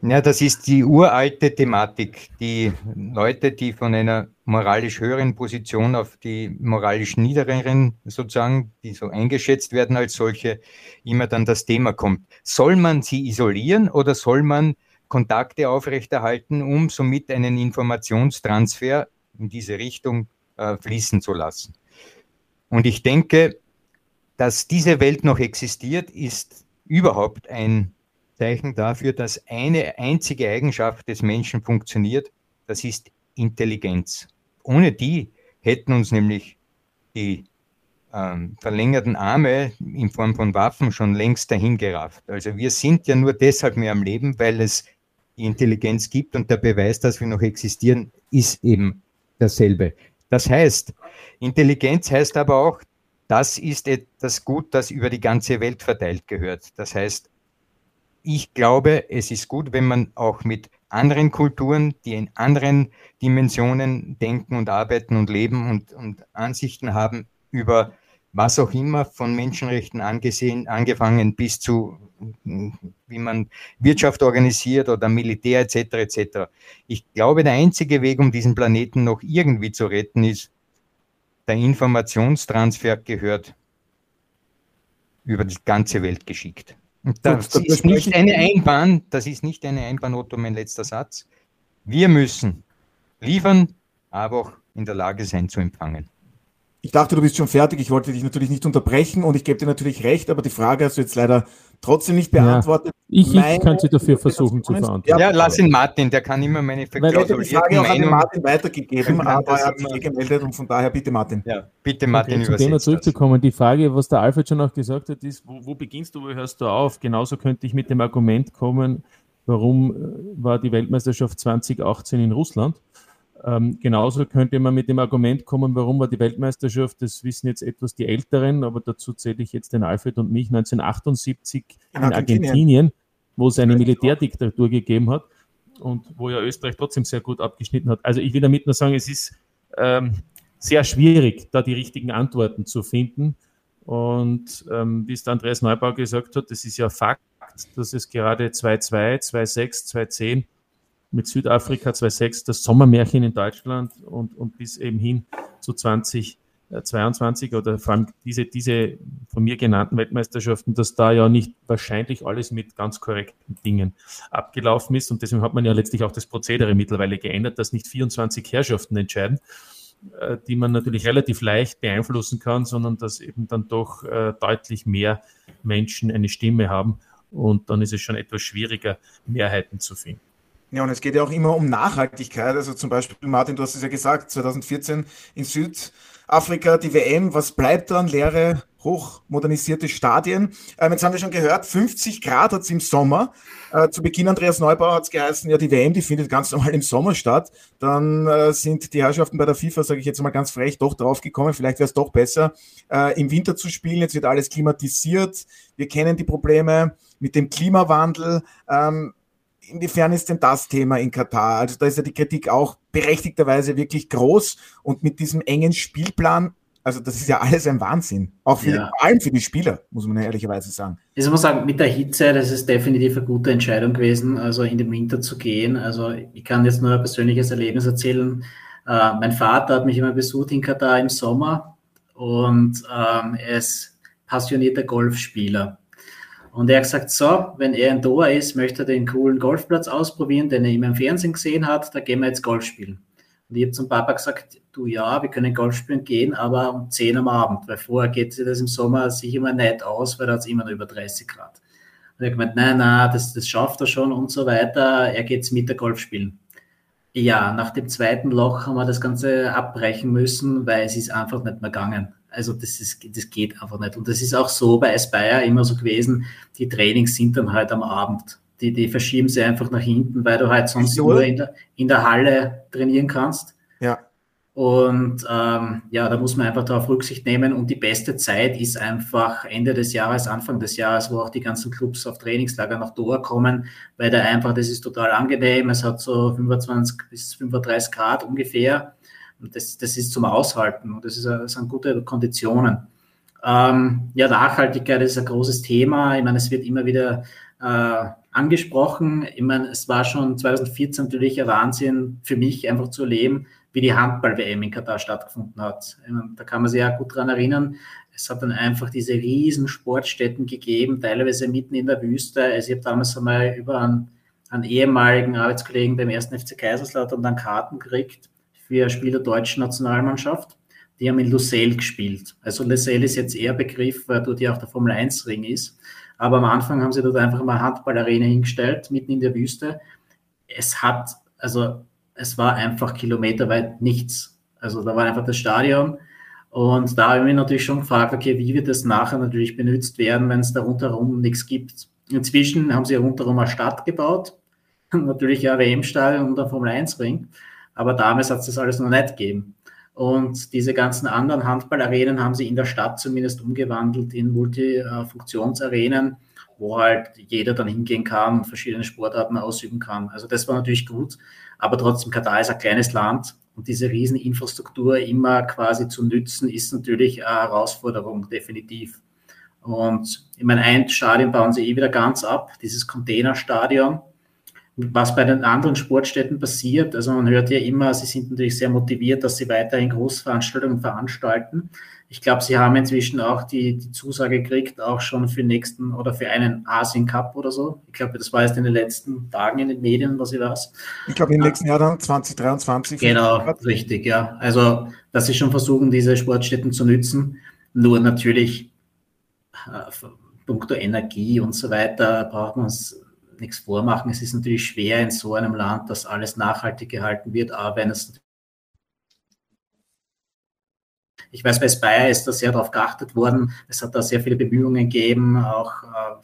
Ja, das ist die uralte Thematik. Die Leute, die von einer moralisch höheren Position auf die moralisch niedrigeren sozusagen, die so eingeschätzt werden als solche, immer dann das Thema kommt. Soll man sie isolieren oder soll man Kontakte aufrechterhalten, um somit einen Informationstransfer in diese Richtung äh, fließen zu lassen? Und ich denke, dass diese Welt noch existiert, ist überhaupt ein Zeichen dafür, dass eine einzige Eigenschaft des Menschen funktioniert, das ist Intelligenz. Ohne die hätten uns nämlich die ähm, verlängerten Arme in Form von Waffen schon längst dahin gerafft. Also wir sind ja nur deshalb mehr am Leben, weil es die Intelligenz gibt und der Beweis, dass wir noch existieren, ist eben dasselbe. Das heißt, Intelligenz heißt aber auch, das ist etwas Gut, das über die ganze Welt verteilt gehört. Das heißt, ich glaube, es ist gut, wenn man auch mit anderen Kulturen, die in anderen Dimensionen denken und arbeiten und leben und, und Ansichten haben über was auch immer von Menschenrechten angesehen, angefangen bis zu, wie man Wirtschaft organisiert oder Militär etc. etc. Ich glaube, der einzige Weg, um diesen Planeten noch irgendwie zu retten, ist, der Informationstransfer gehört über die ganze Welt geschickt. Das, das ist nicht eine Einbahn, das ist nicht eine Einbahn, Otto, mein letzter Satz. Wir müssen liefern, aber auch in der Lage sein zu empfangen. Ich dachte, du bist schon fertig. Ich wollte dich natürlich nicht unterbrechen und ich gebe dir natürlich recht, aber die Frage hast du jetzt leider trotzdem nicht beantwortet. Ja, ich, ich kann sie dafür versuchen zu beantworten. Ja, lass ihn Martin, der kann immer meine verklausulierten Weil die Frage auch an Martin weitergegeben, aber er hat sich eh gemeldet und von daher bitte Martin. Ja, bitte Martin okay, Zum Thema zurückzukommen, die Frage, was der Alfred schon auch gesagt hat, ist, wo, wo beginnst du, wo hörst du auf? Genauso könnte ich mit dem Argument kommen, warum äh, war die Weltmeisterschaft 2018 in Russland? Ähm, genauso könnte man mit dem Argument kommen, warum war die Weltmeisterschaft, das wissen jetzt etwas die Älteren, aber dazu zähle ich jetzt den Alfred und mich, 1978 in, in Argentinien, wo es eine Militärdiktatur gegeben hat und wo ja Österreich trotzdem sehr gut abgeschnitten hat. Also ich will damit nur sagen, es ist ähm, sehr schwierig, da die richtigen Antworten zu finden. Und ähm, wie es der Andreas Neubau gesagt hat, das ist ja Fakt, dass es gerade 2.2, 2.6, 2.10 mit Südafrika 2006 das Sommermärchen in Deutschland und, und bis eben hin zu 2022 oder vor allem diese, diese von mir genannten Weltmeisterschaften, dass da ja nicht wahrscheinlich alles mit ganz korrekten Dingen abgelaufen ist. Und deswegen hat man ja letztlich auch das Prozedere mittlerweile geändert, dass nicht 24 Herrschaften entscheiden, äh, die man natürlich relativ leicht beeinflussen kann, sondern dass eben dann doch äh, deutlich mehr Menschen eine Stimme haben. Und dann ist es schon etwas schwieriger, Mehrheiten zu finden. Ja, und es geht ja auch immer um Nachhaltigkeit. Also zum Beispiel, Martin, du hast es ja gesagt, 2014 in Südafrika die WM, was bleibt dann? Leere, hochmodernisierte Stadien. Ähm, jetzt haben wir schon gehört, 50 Grad hat es im Sommer. Äh, zu Beginn, Andreas Neubauer hat es geheißen, ja, die WM, die findet ganz normal im Sommer statt. Dann äh, sind die Herrschaften bei der FIFA, sage ich jetzt mal ganz frech, doch draufgekommen, vielleicht wäre es doch besser, äh, im Winter zu spielen. Jetzt wird alles klimatisiert. Wir kennen die Probleme mit dem Klimawandel. Ähm, inwiefern ist denn das Thema in Katar? Also da ist ja die Kritik auch berechtigterweise wirklich groß und mit diesem engen Spielplan, also das ist ja alles ein Wahnsinn. Auch für, ja. vor allem für die Spieler, muss man ja ehrlicherweise sagen. Ich muss sagen, mit der Hitze, das ist definitiv eine gute Entscheidung gewesen, also in den Winter zu gehen. Also ich kann jetzt nur ein persönliches Erlebnis erzählen. Äh, mein Vater hat mich immer besucht in Katar im Sommer und ähm, er ist passionierter Golfspieler. Und er hat gesagt, so, wenn er in Doha ist, möchte er den coolen Golfplatz ausprobieren, den er immer im Fernsehen gesehen hat, da gehen wir jetzt Golf spielen. Und ich habe zum Papa gesagt, du ja, wir können Golf spielen gehen, aber um 10 am Abend, weil vorher geht sich das im Sommer sich immer nicht aus, weil da hat es immer noch über 30 Grad. Und er hat gemeint, nein, nein, das, das schafft er schon und so weiter, er geht mit der Golf spielen. Ja, nach dem zweiten Loch haben wir das Ganze abbrechen müssen, weil es ist einfach nicht mehr gegangen. Also das, ist, das geht einfach nicht. Und das ist auch so bei Aspire immer so gewesen, die Trainings sind dann halt am Abend. Die, die verschieben sie einfach nach hinten, weil du halt sonst nur in der, in der Halle trainieren kannst. Ja. Und ähm, ja, da muss man einfach darauf Rücksicht nehmen. Und die beste Zeit ist einfach Ende des Jahres, Anfang des Jahres, wo auch die ganzen Clubs auf Trainingslager nach Doha kommen, weil da einfach, das ist total angenehm. Es hat so 25 bis 35 Grad ungefähr. Und das, das ist zum Aushalten und das, ist, das sind gute Konditionen. Ähm, ja, Nachhaltigkeit ist ein großes Thema. Ich meine, es wird immer wieder äh, angesprochen. Ich meine, es war schon 2014 natürlich ein Wahnsinn für mich, einfach zu erleben, wie die Handball-WM in Katar stattgefunden hat. Meine, da kann man sich ja gut dran erinnern. Es hat dann einfach diese riesen Sportstätten gegeben, teilweise mitten in der Wüste. Also ich habe damals einmal über einen, einen ehemaligen Arbeitskollegen beim ersten FC Kaiserslautern dann Karten gekriegt für Spieler der deutschen Nationalmannschaft, die haben in Lucelle gespielt. Also Lucelle ist jetzt eher Begriff, weil dort ja auch der Formel 1 Ring ist. Aber am Anfang haben sie dort einfach mal Handballarena hingestellt, mitten in der Wüste. Es hat, also es war einfach kilometerweit nichts. Also da war einfach das Stadion. Und da habe ich mich natürlich schon gefragt, okay, wie wird das nachher natürlich benutzt werden, wenn es da rundherum nichts gibt. Inzwischen haben sie rundherum eine Stadt gebaut. natürlich ja WM-Stadion und ein Formel-1-Ring. Aber damals hat es das alles noch nicht gegeben. Und diese ganzen anderen Handballarenen haben sie in der Stadt zumindest umgewandelt in Multifunktionsarenen, wo halt jeder dann hingehen kann und verschiedene Sportarten ausüben kann. Also das war natürlich gut, aber trotzdem Katar ist ein kleines Land und diese Rieseninfrastruktur immer quasi zu nützen, ist natürlich eine Herausforderung, definitiv. Und ich meine, ein Stadion bauen sie eh wieder ganz ab, dieses Containerstadion was bei den anderen Sportstätten passiert. Also man hört ja immer, sie sind natürlich sehr motiviert, dass sie weiterhin Großveranstaltungen veranstalten. Ich glaube, sie haben inzwischen auch die, die Zusage gekriegt, auch schon für den nächsten oder für einen Asien Cup oder so. Ich glaube, das war jetzt in den letzten Tagen in den Medien, was ich weiß. Ich glaube, im nächsten Jahr dann 2023. Genau, richtig, ja. Also, dass sie schon versuchen, diese Sportstätten zu nützen. Nur natürlich, äh, puncto Energie und so weiter, braucht man es nichts vormachen. Es ist natürlich schwer in so einem Land, dass alles nachhaltig gehalten wird, aber wenn es ich weiß, bei Spire ist da sehr darauf geachtet worden. Es hat da sehr viele Bemühungen gegeben, auch äh,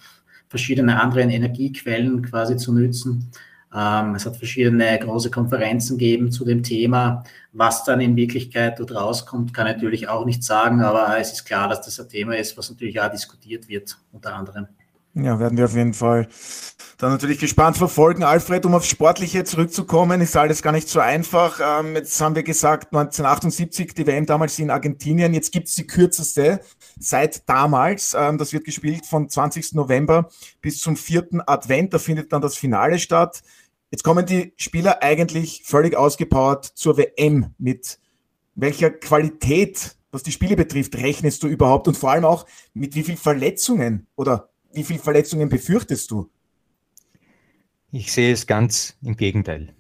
verschiedene andere Energiequellen quasi zu nutzen. Ähm, es hat verschiedene große Konferenzen gegeben zu dem Thema. Was dann in Wirklichkeit dort rauskommt, kann ich natürlich auch nicht sagen, aber es ist klar, dass das ein Thema ist, was natürlich auch diskutiert wird, unter anderem. Ja, werden wir auf jeden Fall dann natürlich gespannt verfolgen. Alfred, um aufs Sportliche zurückzukommen, ist alles gar nicht so einfach. Ähm, jetzt haben wir gesagt, 1978, die WM damals in Argentinien. Jetzt gibt's die kürzeste seit damals. Ähm, das wird gespielt von 20. November bis zum 4. Advent. Da findet dann das Finale statt. Jetzt kommen die Spieler eigentlich völlig ausgepowert zur WM. Mit welcher Qualität, was die Spiele betrifft, rechnest du überhaupt? Und vor allem auch, mit wie viel Verletzungen oder wie viele Verletzungen befürchtest du? Ich sehe es ganz im Gegenteil.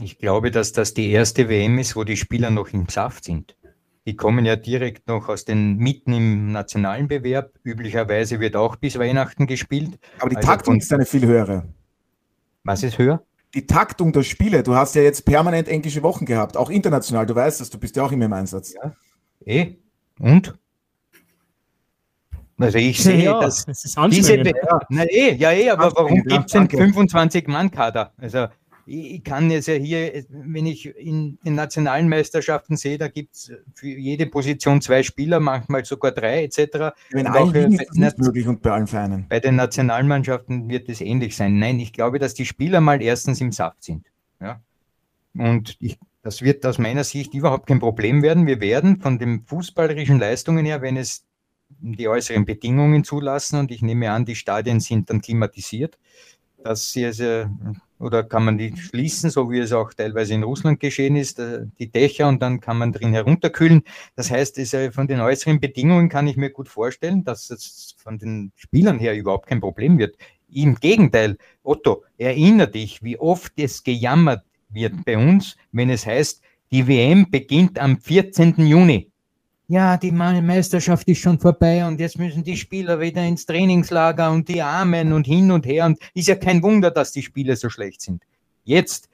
Ich glaube, dass das die erste WM ist, wo die Spieler noch im Saft sind. Die kommen ja direkt noch aus den Mitten im nationalen Bewerb. Üblicherweise wird auch bis Weihnachten gespielt. Aber die also Taktung ist eine viel höhere. Was ist höher? Die Taktung der Spiele. Du hast ja jetzt permanent englische Wochen gehabt, auch international. Du weißt das, du bist ja auch immer im Einsatz. Ja. Eh. Und? Also ich sehe, ja, dass das diese, ja. Na, eh, ja, eh, aber warum gibt es einen 25-Mann-Kader? Also ich kann es ja hier, wenn ich in den nationalen Meisterschaften sehe, da gibt es für jede Position zwei Spieler, manchmal sogar drei etc. Wenn allen Ligen ist nicht möglich und bei allen Vereinen. Bei den Nationalmannschaften wird es ähnlich sein. Nein, ich glaube, dass die Spieler mal erstens im Saft sind. Ja? Und ich, das wird aus meiner Sicht überhaupt kein Problem werden. Wir werden von den fußballerischen Leistungen her, wenn es die äußeren Bedingungen zulassen und ich nehme an, die Stadien sind dann klimatisiert, dass sie also, oder kann man die schließen, so wie es auch teilweise in Russland geschehen ist, äh, die Dächer und dann kann man drin herunterkühlen. Das heißt, von den äußeren Bedingungen kann ich mir gut vorstellen, dass es von den Spielern her überhaupt kein Problem wird. Im Gegenteil, Otto, erinnere dich, wie oft es gejammert wird bei uns, wenn es heißt, die WM beginnt am 14. Juni ja, die Meisterschaft ist schon vorbei und jetzt müssen die Spieler wieder ins Trainingslager und die Armen und hin und her. Und ist ja kein Wunder, dass die Spiele so schlecht sind. Jetzt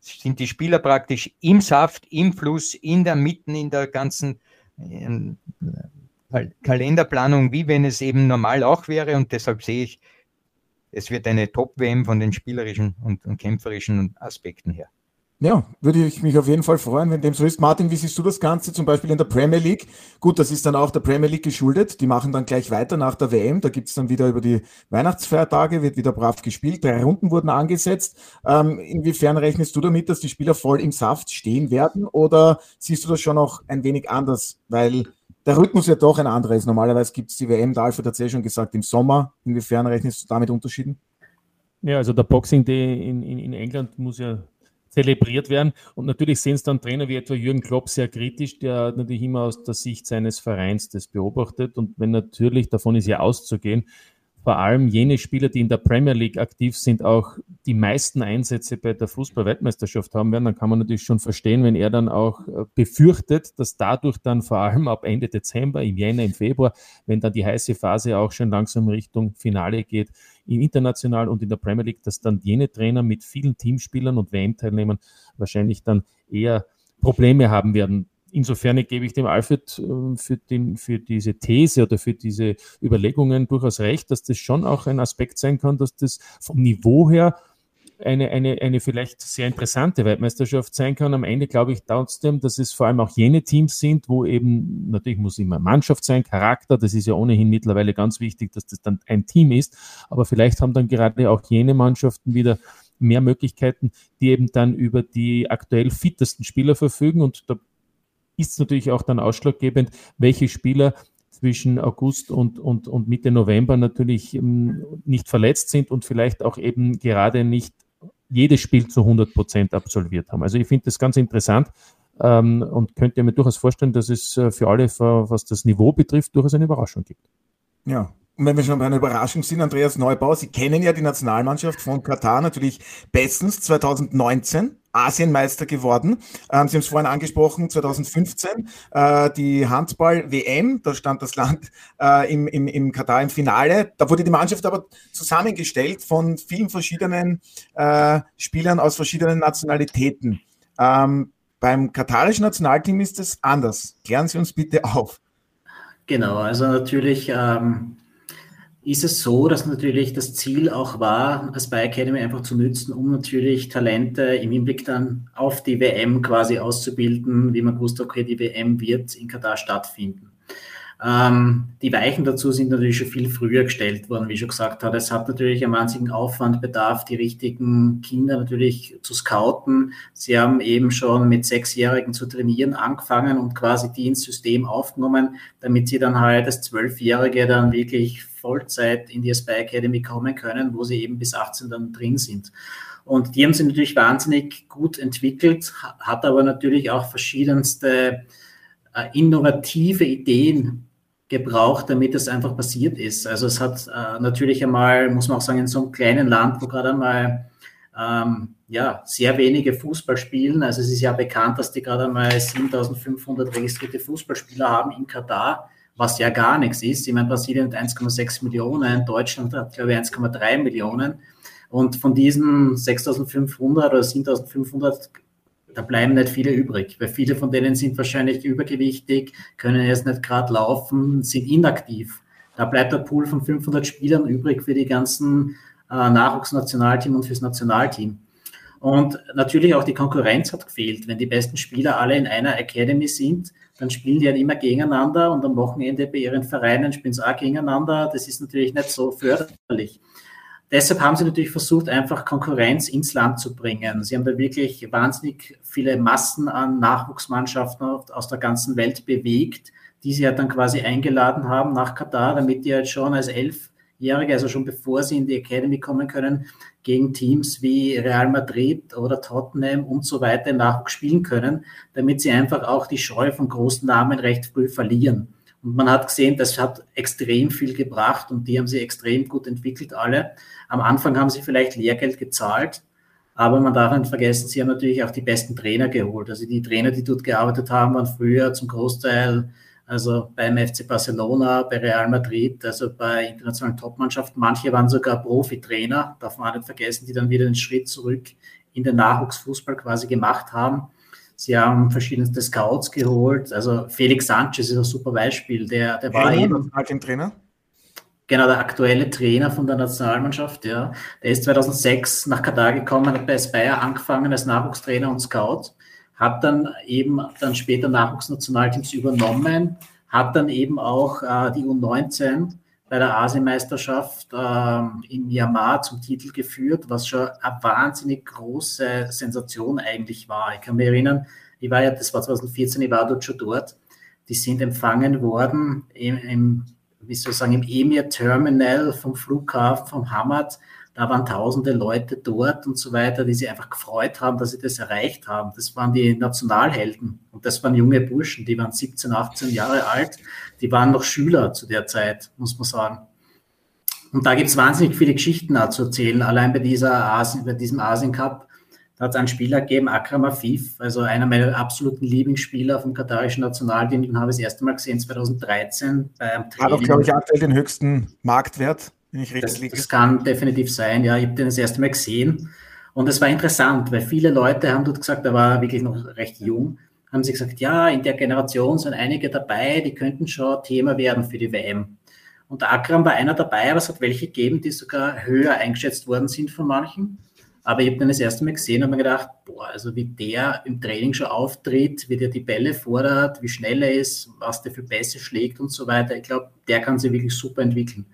sind die Spieler praktisch im Saft, im Fluss, in der Mitten, in der ganzen äh, Kalenderplanung, wie wenn es eben normal auch wäre. Und deshalb sehe ich, es wird eine Top-WM von den spielerischen und, und kämpferischen Aspekten her. Ja, würde ich mich auf jeden Fall freuen, wenn dem so ist. Martin, wie siehst du das Ganze zum Beispiel in der Premier League? Gut, das ist dann auch der Premier League geschuldet. Die machen dann gleich weiter nach der WM. Da gibt's dann wieder über die Weihnachtsfeiertage, wird wieder brav gespielt. Drei Runden wurden angesetzt. Ähm, inwiefern rechnest du damit, dass die Spieler voll im Saft stehen werden? Oder siehst du das schon noch ein wenig anders? Weil der Rhythmus ja doch ein anderer ist. Normalerweise gibt's die WM, der Alfred hat es ja schon gesagt, im Sommer. Inwiefern rechnest du damit Unterschieden? Ja, also der Boxing Day in, in, in England muss ja zelebriert werden. Und natürlich sehen es dann Trainer wie etwa Jürgen Klopp sehr kritisch, der natürlich immer aus der Sicht seines Vereins das beobachtet. Und wenn natürlich davon ist ja auszugehen, vor allem jene Spieler, die in der Premier League aktiv sind, auch die meisten Einsätze bei der Fußball-Weltmeisterschaft haben werden, dann kann man natürlich schon verstehen, wenn er dann auch äh, befürchtet, dass dadurch dann vor allem ab Ende Dezember, im Jänner, im Februar, wenn dann die heiße Phase auch schon langsam Richtung Finale geht, im International und in der Premier League, dass dann jene Trainer mit vielen Teamspielern und WM-Teilnehmern wahrscheinlich dann eher Probleme haben werden. Insofern gebe ich dem Alfred äh, für, den, für diese These oder für diese Überlegungen durchaus recht, dass das schon auch ein Aspekt sein kann, dass das vom Niveau her eine, eine, eine vielleicht sehr interessante Weltmeisterschaft sein kann. Am Ende glaube ich trotzdem, dass es vor allem auch jene Teams sind, wo eben, natürlich muss immer Mannschaft sein, Charakter, das ist ja ohnehin mittlerweile ganz wichtig, dass das dann ein Team ist, aber vielleicht haben dann gerade auch jene Mannschaften wieder mehr Möglichkeiten, die eben dann über die aktuell fittesten Spieler verfügen und da ist natürlich auch dann ausschlaggebend, welche Spieler zwischen August und, und, und Mitte November natürlich ähm, nicht verletzt sind und vielleicht auch eben gerade nicht jedes Spiel zu 100 Prozent absolviert haben. Also ich finde das ganz interessant ähm, und könnte mir durchaus vorstellen, dass es äh, für alle, was das Niveau betrifft, durchaus eine Überraschung gibt. Ja, und wenn wir schon bei einer Überraschung sind, Andreas Neubau, Sie kennen ja die Nationalmannschaft von Katar natürlich bestens 2019. Asienmeister geworden. Ähm, Sie haben es vorhin angesprochen, 2015 äh, die Handball-WM, da stand das Land äh, im, im, im Katar im Finale. Da wurde die Mannschaft aber zusammengestellt von vielen verschiedenen äh, Spielern aus verschiedenen Nationalitäten. Ähm, beim katarischen Nationalteam ist es anders. Klären Sie uns bitte auf. Genau, also natürlich ähm, ist es so, dass natürlich das Ziel auch war, Aspire Academy einfach zu nützen, um natürlich Talente im Hinblick dann auf die WM quasi auszubilden, wie man wusste, okay, die WM wird in Katar stattfinden. Ähm, die Weichen dazu sind natürlich schon viel früher gestellt worden, wie ich schon gesagt habe. Es hat natürlich einen wahnsinnigen Aufwand bedarf, die richtigen Kinder natürlich zu scouten. Sie haben eben schon mit Sechsjährigen zu trainieren angefangen und quasi die ins System aufgenommen, damit sie dann halt als Zwölfjährige dann wirklich Vollzeit in die Aspire Academy kommen können, wo sie eben bis 18 dann drin sind. Und die haben sich natürlich wahnsinnig gut entwickelt, hat aber natürlich auch verschiedenste äh, innovative Ideen gebraucht, damit es einfach passiert ist. Also es hat äh, natürlich einmal, muss man auch sagen, in so einem kleinen Land, wo gerade einmal ähm, ja, sehr wenige Fußball spielen. Also es ist ja bekannt, dass die gerade einmal 7500 registrierte Fußballspieler haben in Katar, was ja gar nichts ist. Ich meine, Brasilien hat 1,6 Millionen, Deutschland hat, glaube ich, 1,3 Millionen. Und von diesen 6500 oder 7500 da bleiben nicht viele übrig, weil viele von denen sind wahrscheinlich übergewichtig, können jetzt nicht gerade laufen, sind inaktiv. Da bleibt der Pool von 500 Spielern übrig für die ganzen äh, Nachwuchsnationalteam und fürs Nationalteam. Und natürlich auch die Konkurrenz hat gefehlt. Wenn die besten Spieler alle in einer Academy sind, dann spielen die halt immer gegeneinander und am Wochenende bei ihren Vereinen spielen sie auch gegeneinander. Das ist natürlich nicht so förderlich. Deshalb haben sie natürlich versucht, einfach Konkurrenz ins Land zu bringen. Sie haben da wirklich wahnsinnig viele Massen an Nachwuchsmannschaften aus der ganzen Welt bewegt, die sie ja dann quasi eingeladen haben nach Katar, damit die halt schon als Elfjährige, also schon bevor sie in die Academy kommen können, gegen Teams wie Real Madrid oder Tottenham und so weiter im Nachwuchs spielen können, damit sie einfach auch die Scheu von großen Namen recht früh verlieren. Und man hat gesehen, das hat extrem viel gebracht und die haben sie extrem gut entwickelt, alle. Am Anfang haben sie vielleicht Lehrgeld gezahlt, aber man darf nicht vergessen, sie haben natürlich auch die besten Trainer geholt. Also die Trainer, die dort gearbeitet haben, waren früher zum Großteil, also beim FC Barcelona, bei Real Madrid, also bei internationalen Topmannschaften. Manche waren sogar Profitrainer, darf man auch nicht vergessen, die dann wieder einen Schritt zurück in den Nachwuchsfußball quasi gemacht haben. Sie haben verschiedenste Scouts geholt. Also Felix Sanchez ist ein super Beispiel. Der, der war ja, eben. Trainer? Genau, der aktuelle Trainer von der Nationalmannschaft, ja. Der ist 2006 nach Katar gekommen, hat bei Aspire angefangen als Nachwuchstrainer und Scout, hat dann eben dann später Nachwuchsnationalteams übernommen, hat dann eben auch äh, die U19 bei der Asienmeisterschaft ähm, in Myanmar zum Titel geführt, was schon eine wahnsinnig große Sensation eigentlich war. Ich kann mich erinnern, ich war ja, das war 2014, ich war dort schon dort. Die sind empfangen worden im, im wie soll ich sagen, im Emir Terminal vom Flughafen vom Hamad da waren tausende Leute dort und so weiter, die sich einfach gefreut haben, dass sie das erreicht haben. Das waren die Nationalhelden und das waren junge Burschen, die waren 17, 18 Jahre alt, die waren noch Schüler zu der Zeit, muss man sagen. Und da gibt es wahnsinnig viele Geschichten zu erzählen. Allein bei, dieser Asien, bei diesem Asien Cup, da hat es einen Spieler gegeben, Akram Afif, also einer meiner absoluten Lieblingsspieler vom katarischen Nationalteam. Den habe ich das erste Mal gesehen 2013 beim Training. Hat auch, glaube ich, aktuell den höchsten Marktwert, das. Das kann definitiv sein, ja. Ich habe den das erste Mal gesehen. Und es war interessant, weil viele Leute haben dort gesagt, er war wirklich noch recht jung, haben sie gesagt, ja, in der Generation sind einige dabei, die könnten schon Thema werden für die WM. Und der Akram war einer dabei, aber es hat welche gegeben, die sogar höher eingeschätzt worden sind von manchen. Aber ich habe den das erste Mal gesehen und mir gedacht, boah, also wie der im Training schon auftritt, wie der die Bälle fordert, wie schnell er ist, was der für Pässe schlägt und so weiter. Ich glaube, der kann sich wirklich super entwickeln.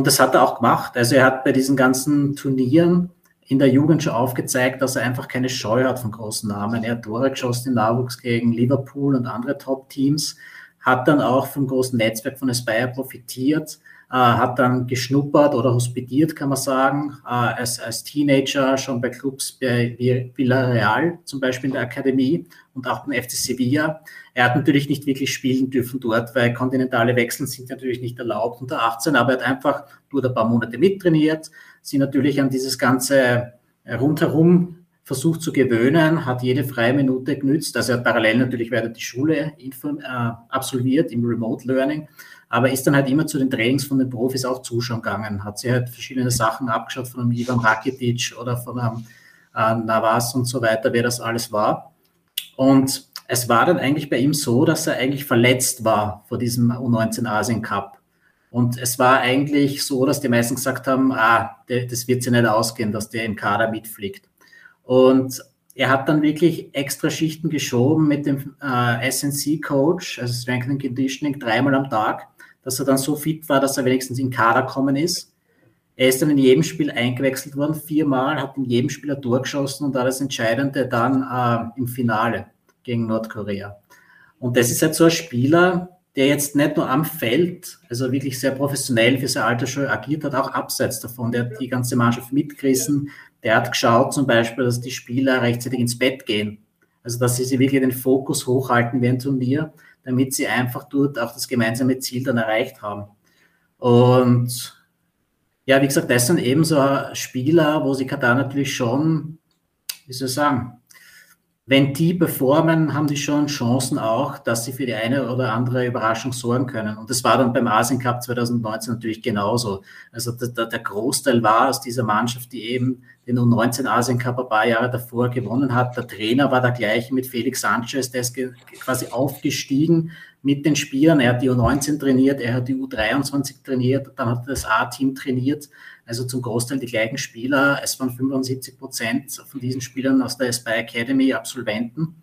Und das hat er auch gemacht. Also er hat bei diesen ganzen Turnieren in der Jugend schon aufgezeigt, dass er einfach keine Scheu hat von großen Namen. Er hat Tore geschossen im Nachwuchs gegen Liverpool und andere Top-Teams hat dann auch vom großen Netzwerk von Aspire profitiert, hat dann geschnuppert oder hospitiert, kann man sagen, äh, als, als Teenager schon bei Clubs wie Villarreal, zum Beispiel in der Akademie und auch beim FC Sevilla. Er hat natürlich nicht wirklich spielen dürfen dort, weil kontinentale Wechsel sind natürlich nicht erlaubt unter 18, aber er hat einfach nur ein paar Monate mittrainiert, sie natürlich an dieses ganze rundherum versucht zu gewöhnen, hat jede freie Minute genützt. Also er hat parallel natürlich weiter die Schule äh, absolviert im Remote Learning, aber ist dann halt immer zu den Trainings von den Profis auch zuschauen gegangen, hat sich halt verschiedene Sachen abgeschaut von einem Ivan Rakitic oder von einem äh, Navas und so weiter, wer das alles war. Und es war dann eigentlich bei ihm so, dass er eigentlich verletzt war vor diesem U19 Asien Cup. Und es war eigentlich so, dass die meisten gesagt haben, ah, das wird sich nicht ausgehen, dass der im Kader mitfliegt. Und er hat dann wirklich extra Schichten geschoben mit dem äh, SNC-Coach, also Strength and Conditioning, dreimal am Tag, dass er dann so fit war, dass er wenigstens in Kader kommen ist. Er ist dann in jedem Spiel eingewechselt worden, viermal, hat in jedem Spieler durchgeschossen und war das Entscheidende dann äh, im Finale gegen Nordkorea. Und das ist halt so ein Spieler, der jetzt nicht nur am Feld, also wirklich sehr professionell für sein Alter schon agiert hat, auch abseits davon. Der hat die ganze Mannschaft mitgerissen, der hat geschaut zum Beispiel, dass die Spieler rechtzeitig ins Bett gehen. Also dass sie sich wirklich den Fokus hochhalten während Turnier, damit sie einfach dort auch das gemeinsame Ziel dann erreicht haben. Und ja, wie gesagt, das sind eben so Spieler, wo sie Katar natürlich schon, wie soll ich sagen, wenn die performen, haben die schon Chancen auch, dass sie für die eine oder andere Überraschung sorgen können. Und das war dann beim Asien Cup 2019 natürlich genauso. Also der, der Großteil war aus dieser Mannschaft, die eben den U19 Asien Cup ein paar Jahre davor gewonnen hat. Der Trainer war der gleiche mit Felix Sanchez, der ist quasi aufgestiegen mit den Spielern. Er hat die U19 trainiert, er hat die U23 trainiert, dann hat er das A-Team trainiert also zum Großteil die gleichen Spieler. Es waren 75 Prozent von diesen Spielern aus der Spy Academy Absolventen.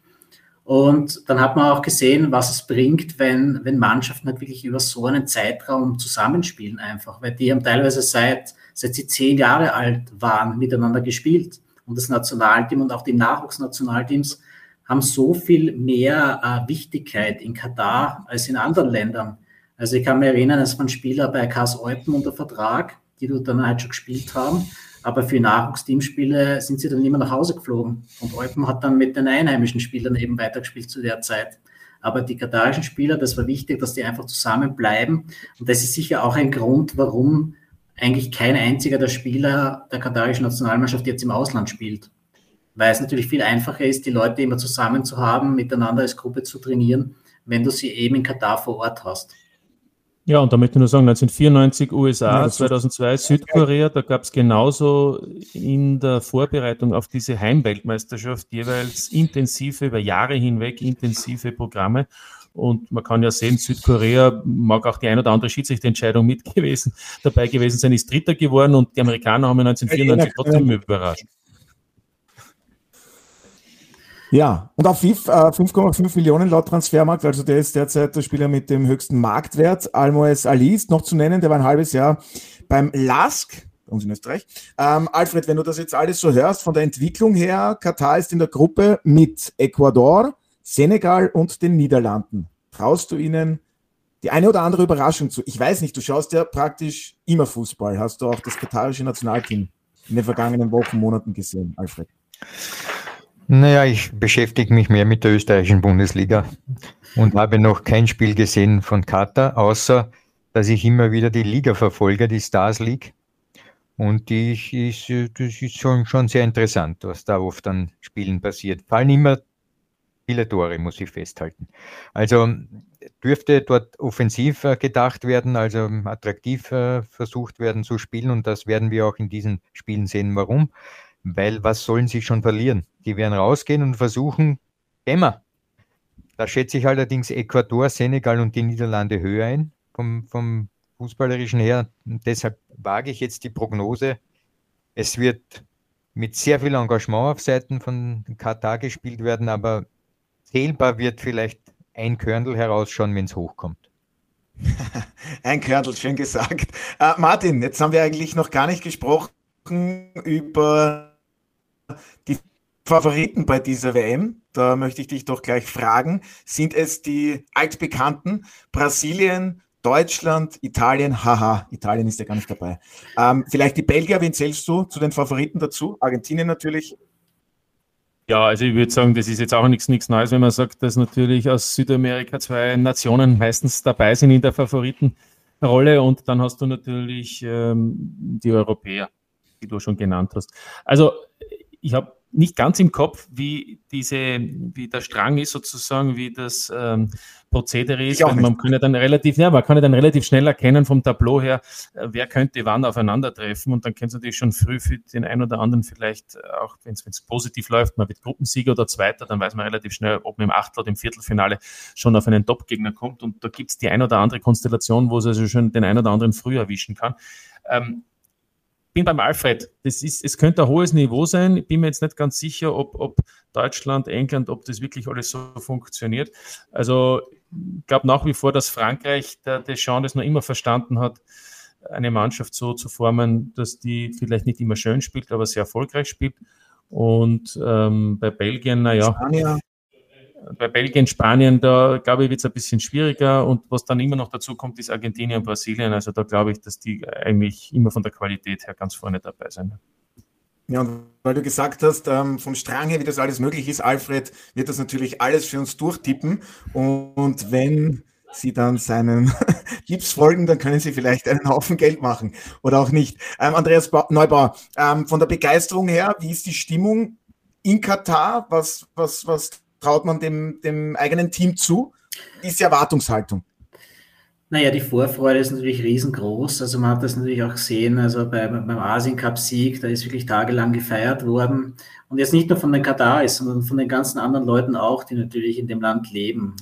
Und dann hat man auch gesehen, was es bringt, wenn, wenn Mannschaften halt wirklich über so einen Zeitraum zusammenspielen einfach, weil die haben teilweise seit, seit sie zehn Jahre alt waren miteinander gespielt. Und das Nationalteam und auch die Nachwuchsnationalteams haben so viel mehr äh, Wichtigkeit in Katar als in anderen Ländern. Also ich kann mich erinnern, es waren Spieler bei KS Eupen unter Vertrag, die dort dann halt schon gespielt haben. Aber für Nachwuchsteamspiele sind sie dann immer nach Hause geflogen. Und Eupen hat dann mit den einheimischen Spielern eben weitergespielt zu der Zeit. Aber die katarischen Spieler, das war wichtig, dass die einfach zusammenbleiben. Und das ist sicher auch ein Grund, warum eigentlich kein einziger der Spieler der katarischen Nationalmannschaft jetzt im Ausland spielt. Weil es natürlich viel einfacher ist, die Leute immer zusammen zu haben, miteinander als Gruppe zu trainieren, wenn du sie eben in Katar vor Ort hast. Ja, und da möchte ich nur sagen, 1994 USA, ja, 2002 Südkorea, da gab es genauso in der Vorbereitung auf diese Heimweltmeisterschaft jeweils intensive, über Jahre hinweg intensive Programme. Und man kann ja sehen, Südkorea mag auch die ein oder andere Schiedsrichterentscheidung mit gewesen, dabei gewesen sein, ist Dritter geworden und die Amerikaner haben 1994 trotzdem überrascht. Ja, und auf FIF äh, 5,5 Millionen laut Transfermarkt, also der ist derzeit der Spieler mit dem höchsten Marktwert. Almoes Ali ist noch zu nennen, der war ein halbes Jahr beim LASK, bei uns in Österreich. Ähm, Alfred, wenn du das jetzt alles so hörst, von der Entwicklung her, Katar ist in der Gruppe mit Ecuador, Senegal und den Niederlanden. Traust du ihnen die eine oder andere Überraschung zu? Ich weiß nicht, du schaust ja praktisch immer Fußball. Hast du auch das katarische Nationalteam in den vergangenen Wochen, Monaten gesehen, Alfred? Naja, ich beschäftige mich mehr mit der österreichischen Bundesliga und habe noch kein Spiel gesehen von Katar, außer dass ich immer wieder die Liga verfolge, die Stars League. Und die ist, das ist schon, schon sehr interessant, was da oft an Spielen passiert. Fallen immer viele Tore, muss ich festhalten. Also dürfte dort offensiv äh, gedacht werden, also attraktiv äh, versucht werden zu spielen. Und das werden wir auch in diesen Spielen sehen. Warum? Weil was sollen sie schon verlieren? Die werden rausgehen und versuchen, immer. Da schätze ich allerdings Ecuador, Senegal und die Niederlande höher ein vom, vom fußballerischen her. Und deshalb wage ich jetzt die Prognose, es wird mit sehr viel Engagement auf Seiten von Katar gespielt werden, aber zählbar wird vielleicht ein Körnel herausschauen, wenn es hochkommt. ein Körnel, schön gesagt. Äh, Martin, jetzt haben wir eigentlich noch gar nicht gesprochen über die Favoriten bei dieser WM. Da möchte ich dich doch gleich fragen. Sind es die altbekannten Brasilien, Deutschland, Italien, haha, Italien ist ja gar nicht dabei. Ähm, vielleicht die Belgier, wen zählst du zu den Favoriten dazu? Argentinien natürlich. Ja, also ich würde sagen, das ist jetzt auch nichts, nichts Neues, wenn man sagt, dass natürlich aus Südamerika zwei Nationen meistens dabei sind in der Favoritenrolle und dann hast du natürlich ähm, die Europäer, die du schon genannt hast. Also ich habe nicht ganz im Kopf, wie diese, wie der Strang ist sozusagen, wie das ähm, Prozedere ist. Man kann ja dann relativ, ja, man kann ja dann relativ schnell erkennen vom Tableau her, äh, wer könnte wann aufeinandertreffen und dann kannst du natürlich schon früh für den einen oder anderen vielleicht, äh, auch wenn es positiv läuft, man wird Gruppensieger oder Zweiter, dann weiß man relativ schnell, ob man im Achtel oder im Viertelfinale schon auf einen Top-Gegner kommt und da gibt es die ein oder andere Konstellation, wo es also schon den einen oder anderen früh erwischen kann. Ähm, bin beim Alfred. Das ist, es könnte ein hohes Niveau sein. Ich bin mir jetzt nicht ganz sicher, ob, ob Deutschland, England, ob das wirklich alles so funktioniert. Also ich glaube nach wie vor, dass Frankreich der Deschamps das noch immer verstanden hat, eine Mannschaft so zu formen, dass die vielleicht nicht immer schön spielt, aber sehr erfolgreich spielt. Und ähm, bei Belgien, naja, Spanier bei Belgien, Spanien, da glaube ich, wird es ein bisschen schwieriger. Und was dann immer noch dazu kommt, ist Argentinien und Brasilien. Also da glaube ich, dass die eigentlich immer von der Qualität her ganz vorne dabei sind. Ja, und weil du gesagt hast, ähm, von Strang her, wie das alles möglich ist, Alfred wird das natürlich alles für uns durchtippen. Und wenn Sie dann seinen Tipps folgen, dann können Sie vielleicht einen Haufen Geld machen oder auch nicht. Ähm, Andreas ba Neubauer, ähm, von der Begeisterung her, wie ist die Stimmung in Katar? Was, was, was traut man dem, dem eigenen Team zu? Diese Erwartungshaltung. Naja, die Vorfreude ist natürlich riesengroß. Also man hat das natürlich auch gesehen, also bei, beim Asien Cup Sieg, da ist wirklich tagelang gefeiert worden. Und jetzt nicht nur von den Kataris, sondern von den ganzen anderen Leuten auch, die natürlich in dem Land leben.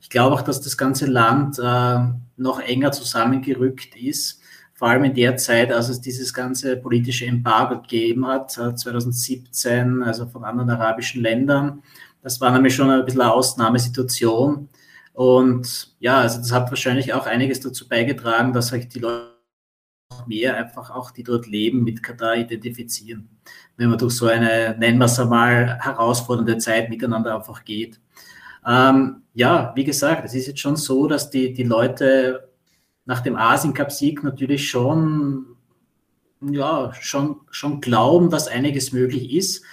Ich glaube auch, dass das ganze Land äh, noch enger zusammengerückt ist. Vor allem in der Zeit, als es dieses ganze politische Embargo gegeben hat, 2017, äh, also von anderen arabischen Ländern. Das war nämlich schon ein bisschen eine Ausnahmesituation. Und ja, also das hat wahrscheinlich auch einiges dazu beigetragen, dass sich die Leute mehr einfach auch, die dort leben, mit Katar identifizieren. Wenn man durch so eine, nennen wir es einmal, herausfordernde Zeit miteinander einfach geht. Ähm, ja, wie gesagt, es ist jetzt schon so, dass die, die Leute nach dem Asien-Cup-Sieg natürlich schon, ja, schon, schon glauben, dass einiges möglich ist.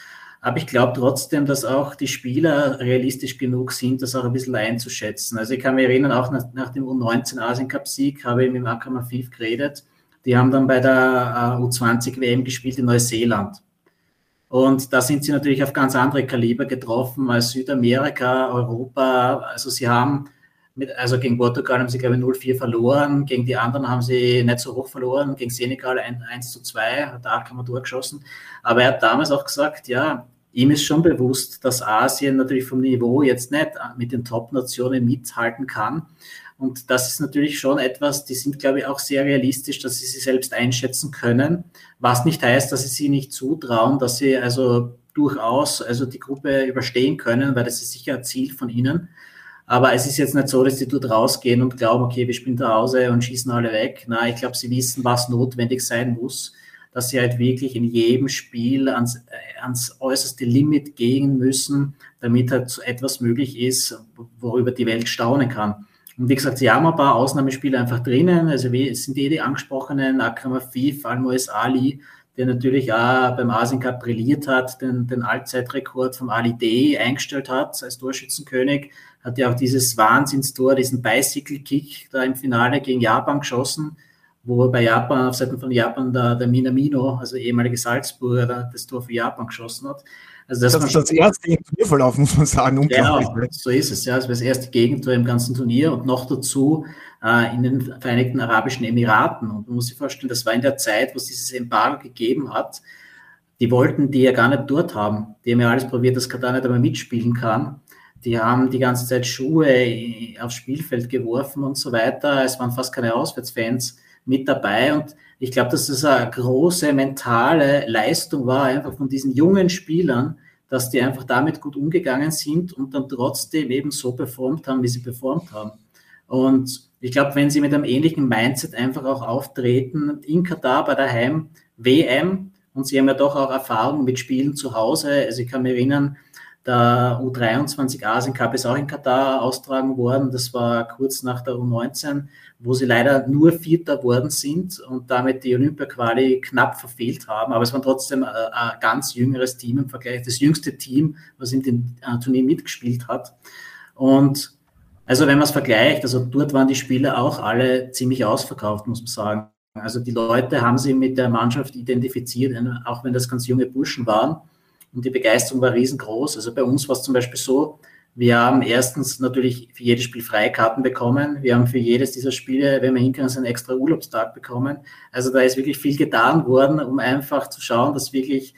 Aber ich glaube trotzdem, dass auch die Spieler realistisch genug sind, das auch ein bisschen einzuschätzen. Also ich kann mich erinnern, auch nach, nach dem U19 Asien Cup Sieg habe ich mit Akram Afif geredet. Die haben dann bei der äh, U20 WM gespielt in Neuseeland. Und da sind sie natürlich auf ganz andere Kaliber getroffen als Südamerika, Europa. Also sie haben mit, also gegen Portugal haben sie, glaube ich, 0-4 verloren. Gegen die anderen haben sie nicht so hoch verloren. Gegen Senegal 1 zu 2, hat der Ackermann durchgeschossen. Aber er hat damals auch gesagt, ja, ihm ist schon bewusst, dass Asien natürlich vom Niveau jetzt nicht mit den Top-Nationen mithalten kann. Und das ist natürlich schon etwas, die sind, glaube ich, auch sehr realistisch, dass sie sich selbst einschätzen können, was nicht heißt, dass sie sich nicht zutrauen, dass sie also durchaus also die Gruppe überstehen können, weil das ist sicher ein Ziel von ihnen. Aber es ist jetzt nicht so, dass die dort rausgehen und glauben, okay, wir spielen zu Hause und schießen alle weg. Nein, ich glaube, sie wissen, was notwendig sein muss dass sie halt wirklich in jedem Spiel ans, ans äußerste Limit gehen müssen, damit halt so etwas möglich ist, worüber die Welt staunen kann. Und wie gesagt, sie haben ein paar Ausnahmespiele einfach drinnen. Also wie, sind eh die angesprochenen Akram Afif, Almoes Ali, der natürlich auch beim Asien Cup brilliert hat, den, den Allzeitrekord vom Ali Day eingestellt hat als Torschützenkönig, hat ja auch dieses Wahnsinnstor, diesen Bicycle-Kick da im Finale gegen Japan geschossen, wo bei Japan, auf Seiten von Japan, der, der Minamino, also ehemalige Salzburger, das Tor für Japan geschossen hat. Also das, das ist das erste im Turnierverlauf, muss man sagen. Genau, so ist es. Ja, das war das erste Gegentor im ganzen Turnier und noch dazu äh, in den Vereinigten Arabischen Emiraten. Und man muss sich vorstellen, das war in der Zeit, wo es dieses Embargo gegeben hat. Die wollten die ja gar nicht dort haben. Die haben ja alles probiert, dass Katar nicht einmal mitspielen kann. Die haben die ganze Zeit Schuhe aufs Spielfeld geworfen und so weiter. Es waren fast keine Auswärtsfans mit dabei. Und ich glaube, dass das eine große mentale Leistung war, einfach von diesen jungen Spielern, dass die einfach damit gut umgegangen sind und dann trotzdem eben so performt haben, wie sie performt haben. Und ich glaube, wenn sie mit einem ähnlichen Mindset einfach auch auftreten, in Katar bei der Heim-WM, und sie haben ja doch auch Erfahrung mit Spielen zu Hause. Also ich kann mich erinnern, der U23 Asien Cup ist auch in Katar austragen worden. Das war kurz nach der U19, wo sie leider nur Vierter worden sind und damit die Olympia-Quali knapp verfehlt haben. Aber es war trotzdem ein, ein, ganz jüngeres Team im Vergleich, das jüngste Team, was in dem äh, Turnier mitgespielt hat. Und also wenn man es vergleicht, also dort waren die Spiele auch alle ziemlich ausverkauft, muss man sagen. Also die Leute haben sich mit der Mannschaft identifiziert, auch wenn das ganz junge Burschen waren und die Begeisterung war riesengroß. Also bei uns war es zum Beispiel so, wir haben erstens natürlich für jedes Spiel Freikarten bekommen. Wir haben für jedes dieser Spiele, wenn wir hinkommen, einen extra Urlaubstag bekommen. Also da ist wirklich viel getan worden, um einfach zu schauen, dass wirklich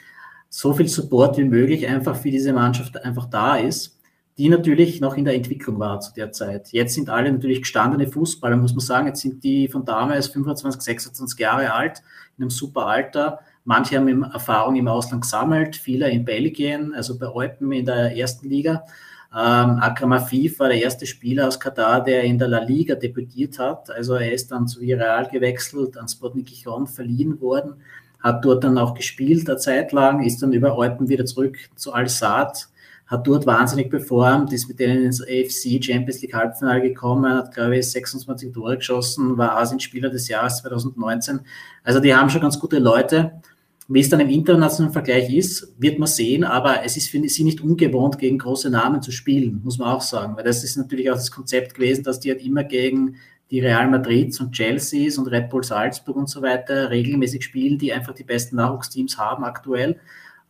so viel Support wie möglich einfach für diese Mannschaft einfach da ist, die natürlich noch in der Entwicklung war zu der Zeit. Jetzt sind alle natürlich gestandene Fußballer, muss man sagen. Jetzt sind die von damals 25, 26 Jahre alt, in einem super Alter Manche haben Erfahrung im Ausland gesammelt, viele in Belgien, also bei Eupen in der ersten Liga. Ähm, Akram Afif war der erste Spieler aus Katar, der in der La Liga debütiert hat. Also er ist dann zu Villarreal gewechselt, an Sputnik Gijon verliehen worden, hat dort dann auch gespielt eine Zeit lang, ist dann über Eupen wieder zurück zu Al-Saad, hat dort wahnsinnig performt, ist mit denen ins AFC Champions League Halbfinale gekommen, hat, glaube ich, 26 Tore geschossen, war Asien-Spieler des Jahres 2019. Also die haben schon ganz gute Leute. Wie es dann im internationalen Vergleich ist, wird man sehen, aber es ist für sie nicht ungewohnt, gegen große Namen zu spielen, muss man auch sagen, weil das ist natürlich auch das Konzept gewesen, dass die halt immer gegen die Real Madrids und Chelseas und Red Bull Salzburg und so weiter regelmäßig spielen, die einfach die besten Nachwuchsteams haben aktuell.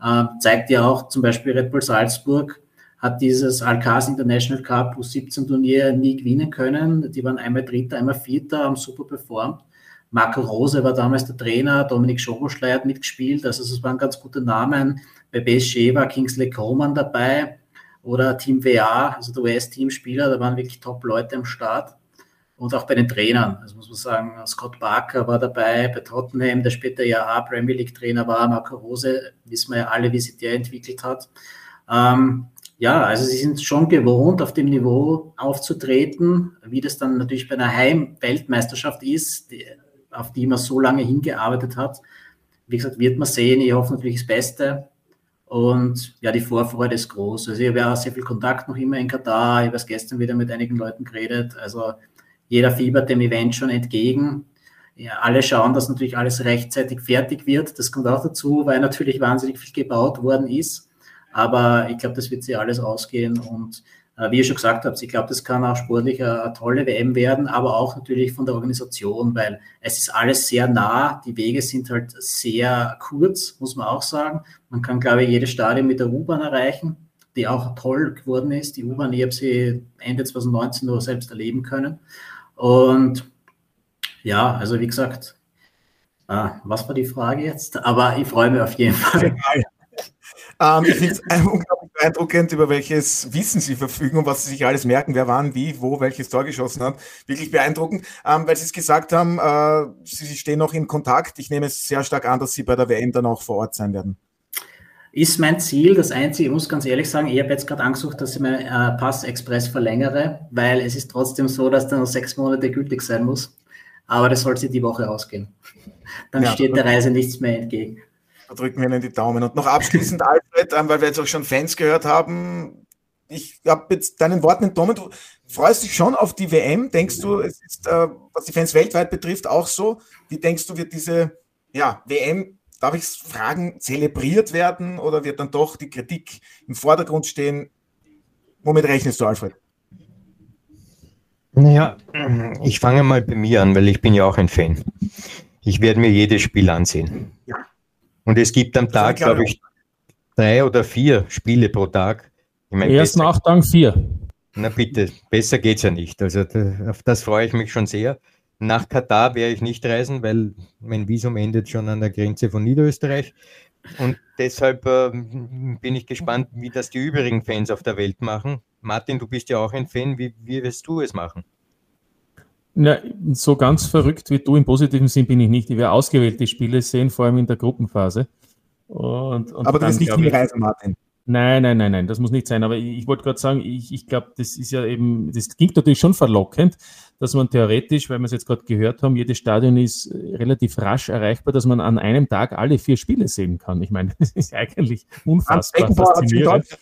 Ähm, zeigt ja auch zum Beispiel Red Bull Salzburg hat dieses Alcaz International Cup U17 Turnier nie gewinnen können. Die waren einmal Dritter, einmal Vierter, haben super performt. Marco Rose war damals der Trainer, Dominik Schoboschlei hat mitgespielt, also es waren ganz gute Namen. Bei PSG war Kingsley Coman dabei oder Team WA, also der US-Teamspieler, da waren wirklich Top-Leute am Start. Und auch bei den Trainern, also muss man sagen, Scott Barker war dabei, bei Tottenham, der später ja Premier League-Trainer war, Marco Rose, wissen wir ja alle, wie sich der entwickelt hat. Ähm, ja, also sie sind schon gewohnt, auf dem Niveau aufzutreten, wie das dann natürlich bei einer Heim-Weltmeisterschaft ist. Die, auf die man so lange hingearbeitet hat. Wie gesagt, wird man sehen. Ich hoffe natürlich das Beste. Und ja, die Vorfreude ist groß. Also ich habe ja sehr viel Kontakt noch immer in Katar. Ich habe erst gestern wieder mit einigen Leuten geredet. Also jeder fiebert dem Event schon entgegen. Ja, alle schauen, dass natürlich alles rechtzeitig fertig wird. Das kommt auch dazu, weil natürlich wahnsinnig viel gebaut worden ist. Aber ich glaube, das wird sich alles ausgehen und wie ihr schon gesagt habt, ich glaube, das kann auch sportlich eine, tolle WM werden, aber auch natürlich von der Organisation, weil es ist alles sehr nah, die Wege sind halt sehr kurz, muss man auch sagen. Man kann, glaube ich, jedes Stadion mit der U-Bahn erreichen, die auch toll geworden ist. Die U-Bahn, ich habe sie Ende 2019 nur selbst erleben können. Und ja, also wie gesagt, ah, was war die Frage jetzt? Aber ich freue mich auf jeden Fall. Ähm, ich finde es unglaublich beeindruckend, über welches Wissen Sie verfügen und was Sie sich alles merken, wer wann, wie, wo, welches Tor geschossen hat. Wirklich beeindruckend, ähm, weil Sie es gesagt haben, äh, Sie stehen noch in Kontakt. Ich nehme es sehr stark an, dass Sie bei der WM dann auch vor Ort sein werden. Ist mein Ziel, das Einzige, ich muss ganz ehrlich sagen, ich habe jetzt gerade angesucht, dass ich meinen äh, Pass Express verlängere, weil es ist trotzdem so, dass der noch sechs Monate gültig sein muss. Aber das soll sich die Woche ausgehen. Dann ja, steht der Reise nichts mehr entgegen. Da drücken wir Ihnen die Daumen. Und noch abschließend, Alfred, ähm, weil wir jetzt auch schon Fans gehört haben, ich habe jetzt deinen Worten entnommen, du freust dich schon auf die WM. Denkst du, es ist, äh, was die Fans weltweit betrifft, auch so? Wie denkst du, wird diese ja, WM darf ich fragen, zelebriert werden oder wird dann doch die Kritik im Vordergrund stehen? Womit rechnest du, Alfred? Naja, ich fange mal bei mir an, weil ich bin ja auch ein Fan. Ich werde mir jedes Spiel ansehen. Ja. Und es gibt am Tag, glaube ich, drei oder vier Spiele pro Tag. Ich mein, Erst nach Tag vier. Na bitte, besser geht es ja nicht. Also auf das freue ich mich schon sehr. Nach Katar werde ich nicht reisen, weil mein Visum endet schon an der Grenze von Niederösterreich. Und deshalb äh, bin ich gespannt, wie das die übrigen Fans auf der Welt machen. Martin, du bist ja auch ein Fan. Wie, wie wirst du es machen? Na, so ganz verrückt wie du im positiven Sinn bin ich nicht. Ich werde ausgewählte Spiele sehen, vor allem in der Gruppenphase. Und, und Aber das ist nicht die Reise, Martin. Nein, nein, nein, nein, das muss nicht sein. Aber ich, ich wollte gerade sagen, ich, ich glaube, das ist ja eben, das klingt natürlich schon verlockend, dass man theoretisch, weil wir es jetzt gerade gehört haben, jedes Stadion ist äh, relativ rasch erreichbar, dass man an einem Tag alle vier Spiele sehen kann. Ich meine, das ist eigentlich unfassbar faszinierend.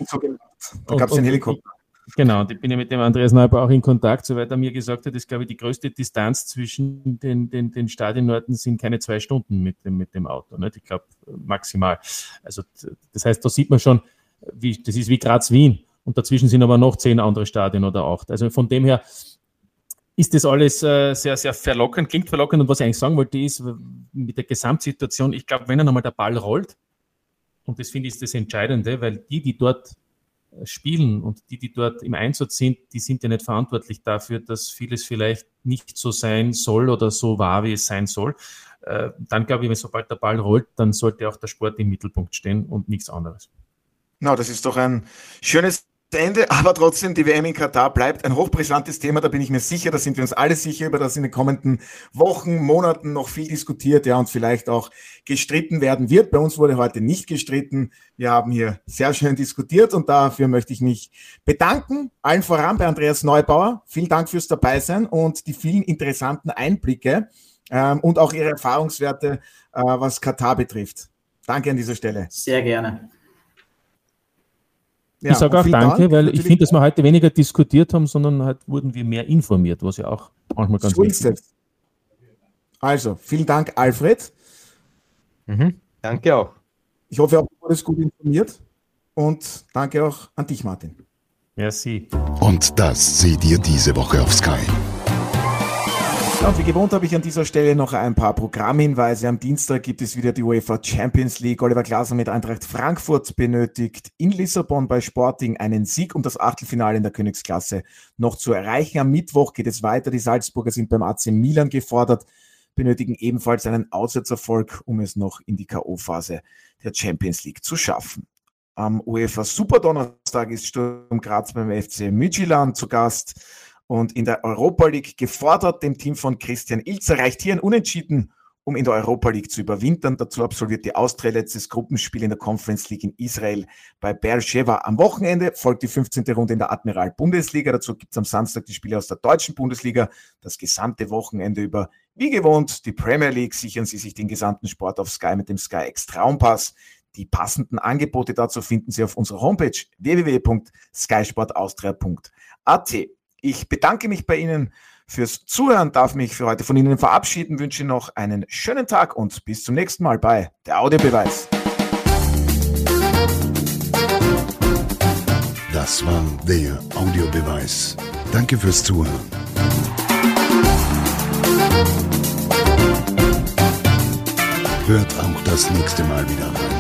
Da gab es den Helikopter. Genau, und ich bin ja mit dem Andreas Neubauer auch in Kontakt, soweit er mir gesagt hat, ist, glaube ich, die größte Distanz zwischen den, den, den Stadionorten sind keine zwei Stunden mit dem, mit dem Auto. Nicht? Ich glaube, maximal. Also, das heißt, da sieht man schon, wie, das ist wie Graz-Wien. Und dazwischen sind aber noch zehn andere Stadien oder acht. Also von dem her ist das alles äh, sehr, sehr verlockend, klingt verlockend. Und was ich eigentlich sagen wollte, ist mit der Gesamtsituation, ich glaube, wenn dann einmal der Ball rollt, und das finde ich das Entscheidende, weil die, die dort spielen und die, die dort im Einsatz sind, die sind ja nicht verantwortlich dafür, dass vieles vielleicht nicht so sein soll oder so war, wie es sein soll. Äh, dann glaube ich, wenn sobald der Ball rollt, dann sollte auch der Sport im Mittelpunkt stehen und nichts anderes. Na, das ist doch ein schönes Ende, aber trotzdem, die WM in Katar bleibt ein hochbrisantes Thema, da bin ich mir sicher, da sind wir uns alle sicher, über das in den kommenden Wochen, Monaten noch viel diskutiert, ja, und vielleicht auch gestritten werden wird. Bei uns wurde heute nicht gestritten. Wir haben hier sehr schön diskutiert und dafür möchte ich mich bedanken, allen voran bei Andreas Neubauer. Vielen Dank fürs Dabeisein und die vielen interessanten Einblicke ähm, und auch Ihre Erfahrungswerte, äh, was Katar betrifft. Danke an dieser Stelle. Sehr gerne. Ja, ich sage auch Danke, Dank, weil ich finde, dass wir heute weniger diskutiert haben, sondern halt wurden wir mehr informiert, was ja auch manchmal ganz so wichtig ist. Also, vielen Dank, Alfred. Mhm. Danke auch. Ich hoffe, auch du wurdest gut informiert. Und danke auch an dich, Martin. Merci. Und das seht ihr diese Woche auf Sky. Und wie gewohnt habe ich an dieser Stelle noch ein paar Programmhinweise. Am Dienstag gibt es wieder die UEFA Champions League. Oliver Glasner mit Eintracht Frankfurt benötigt in Lissabon bei Sporting einen Sieg, um das Achtelfinale in der Königsklasse noch zu erreichen. Am Mittwoch geht es weiter. Die Salzburger sind beim AC Milan gefordert, benötigen ebenfalls einen Auswärtserfolg, um es noch in die K.O.-Phase der Champions League zu schaffen. Am UEFA Superdonnerstag ist Sturm Graz beim FC Midtjylland zu Gast und in der Europa League gefordert. Dem Team von Christian Ilzer reicht hier ein Unentschieden, um in der Europa League zu überwintern. Dazu absolviert die Austria letztes Gruppenspiel in der Conference League in Israel bei Beersheba. Am Wochenende folgt die 15. Runde in der Admiral Bundesliga. Dazu gibt es am Samstag die Spiele aus der deutschen Bundesliga. Das gesamte Wochenende über, wie gewohnt, die Premier League. Sichern Sie sich den gesamten Sport auf Sky mit dem Sky X Traumpass. Die passenden Angebote dazu finden Sie auf unserer Homepage www.skysportaustria.at. Ich bedanke mich bei Ihnen fürs Zuhören, darf mich für heute von Ihnen verabschieden, wünsche noch einen schönen Tag und bis zum nächsten Mal bei der Audiobeweis. Das war der Audiobeweis. Danke fürs Zuhören. Hört auch das nächste Mal wieder rein.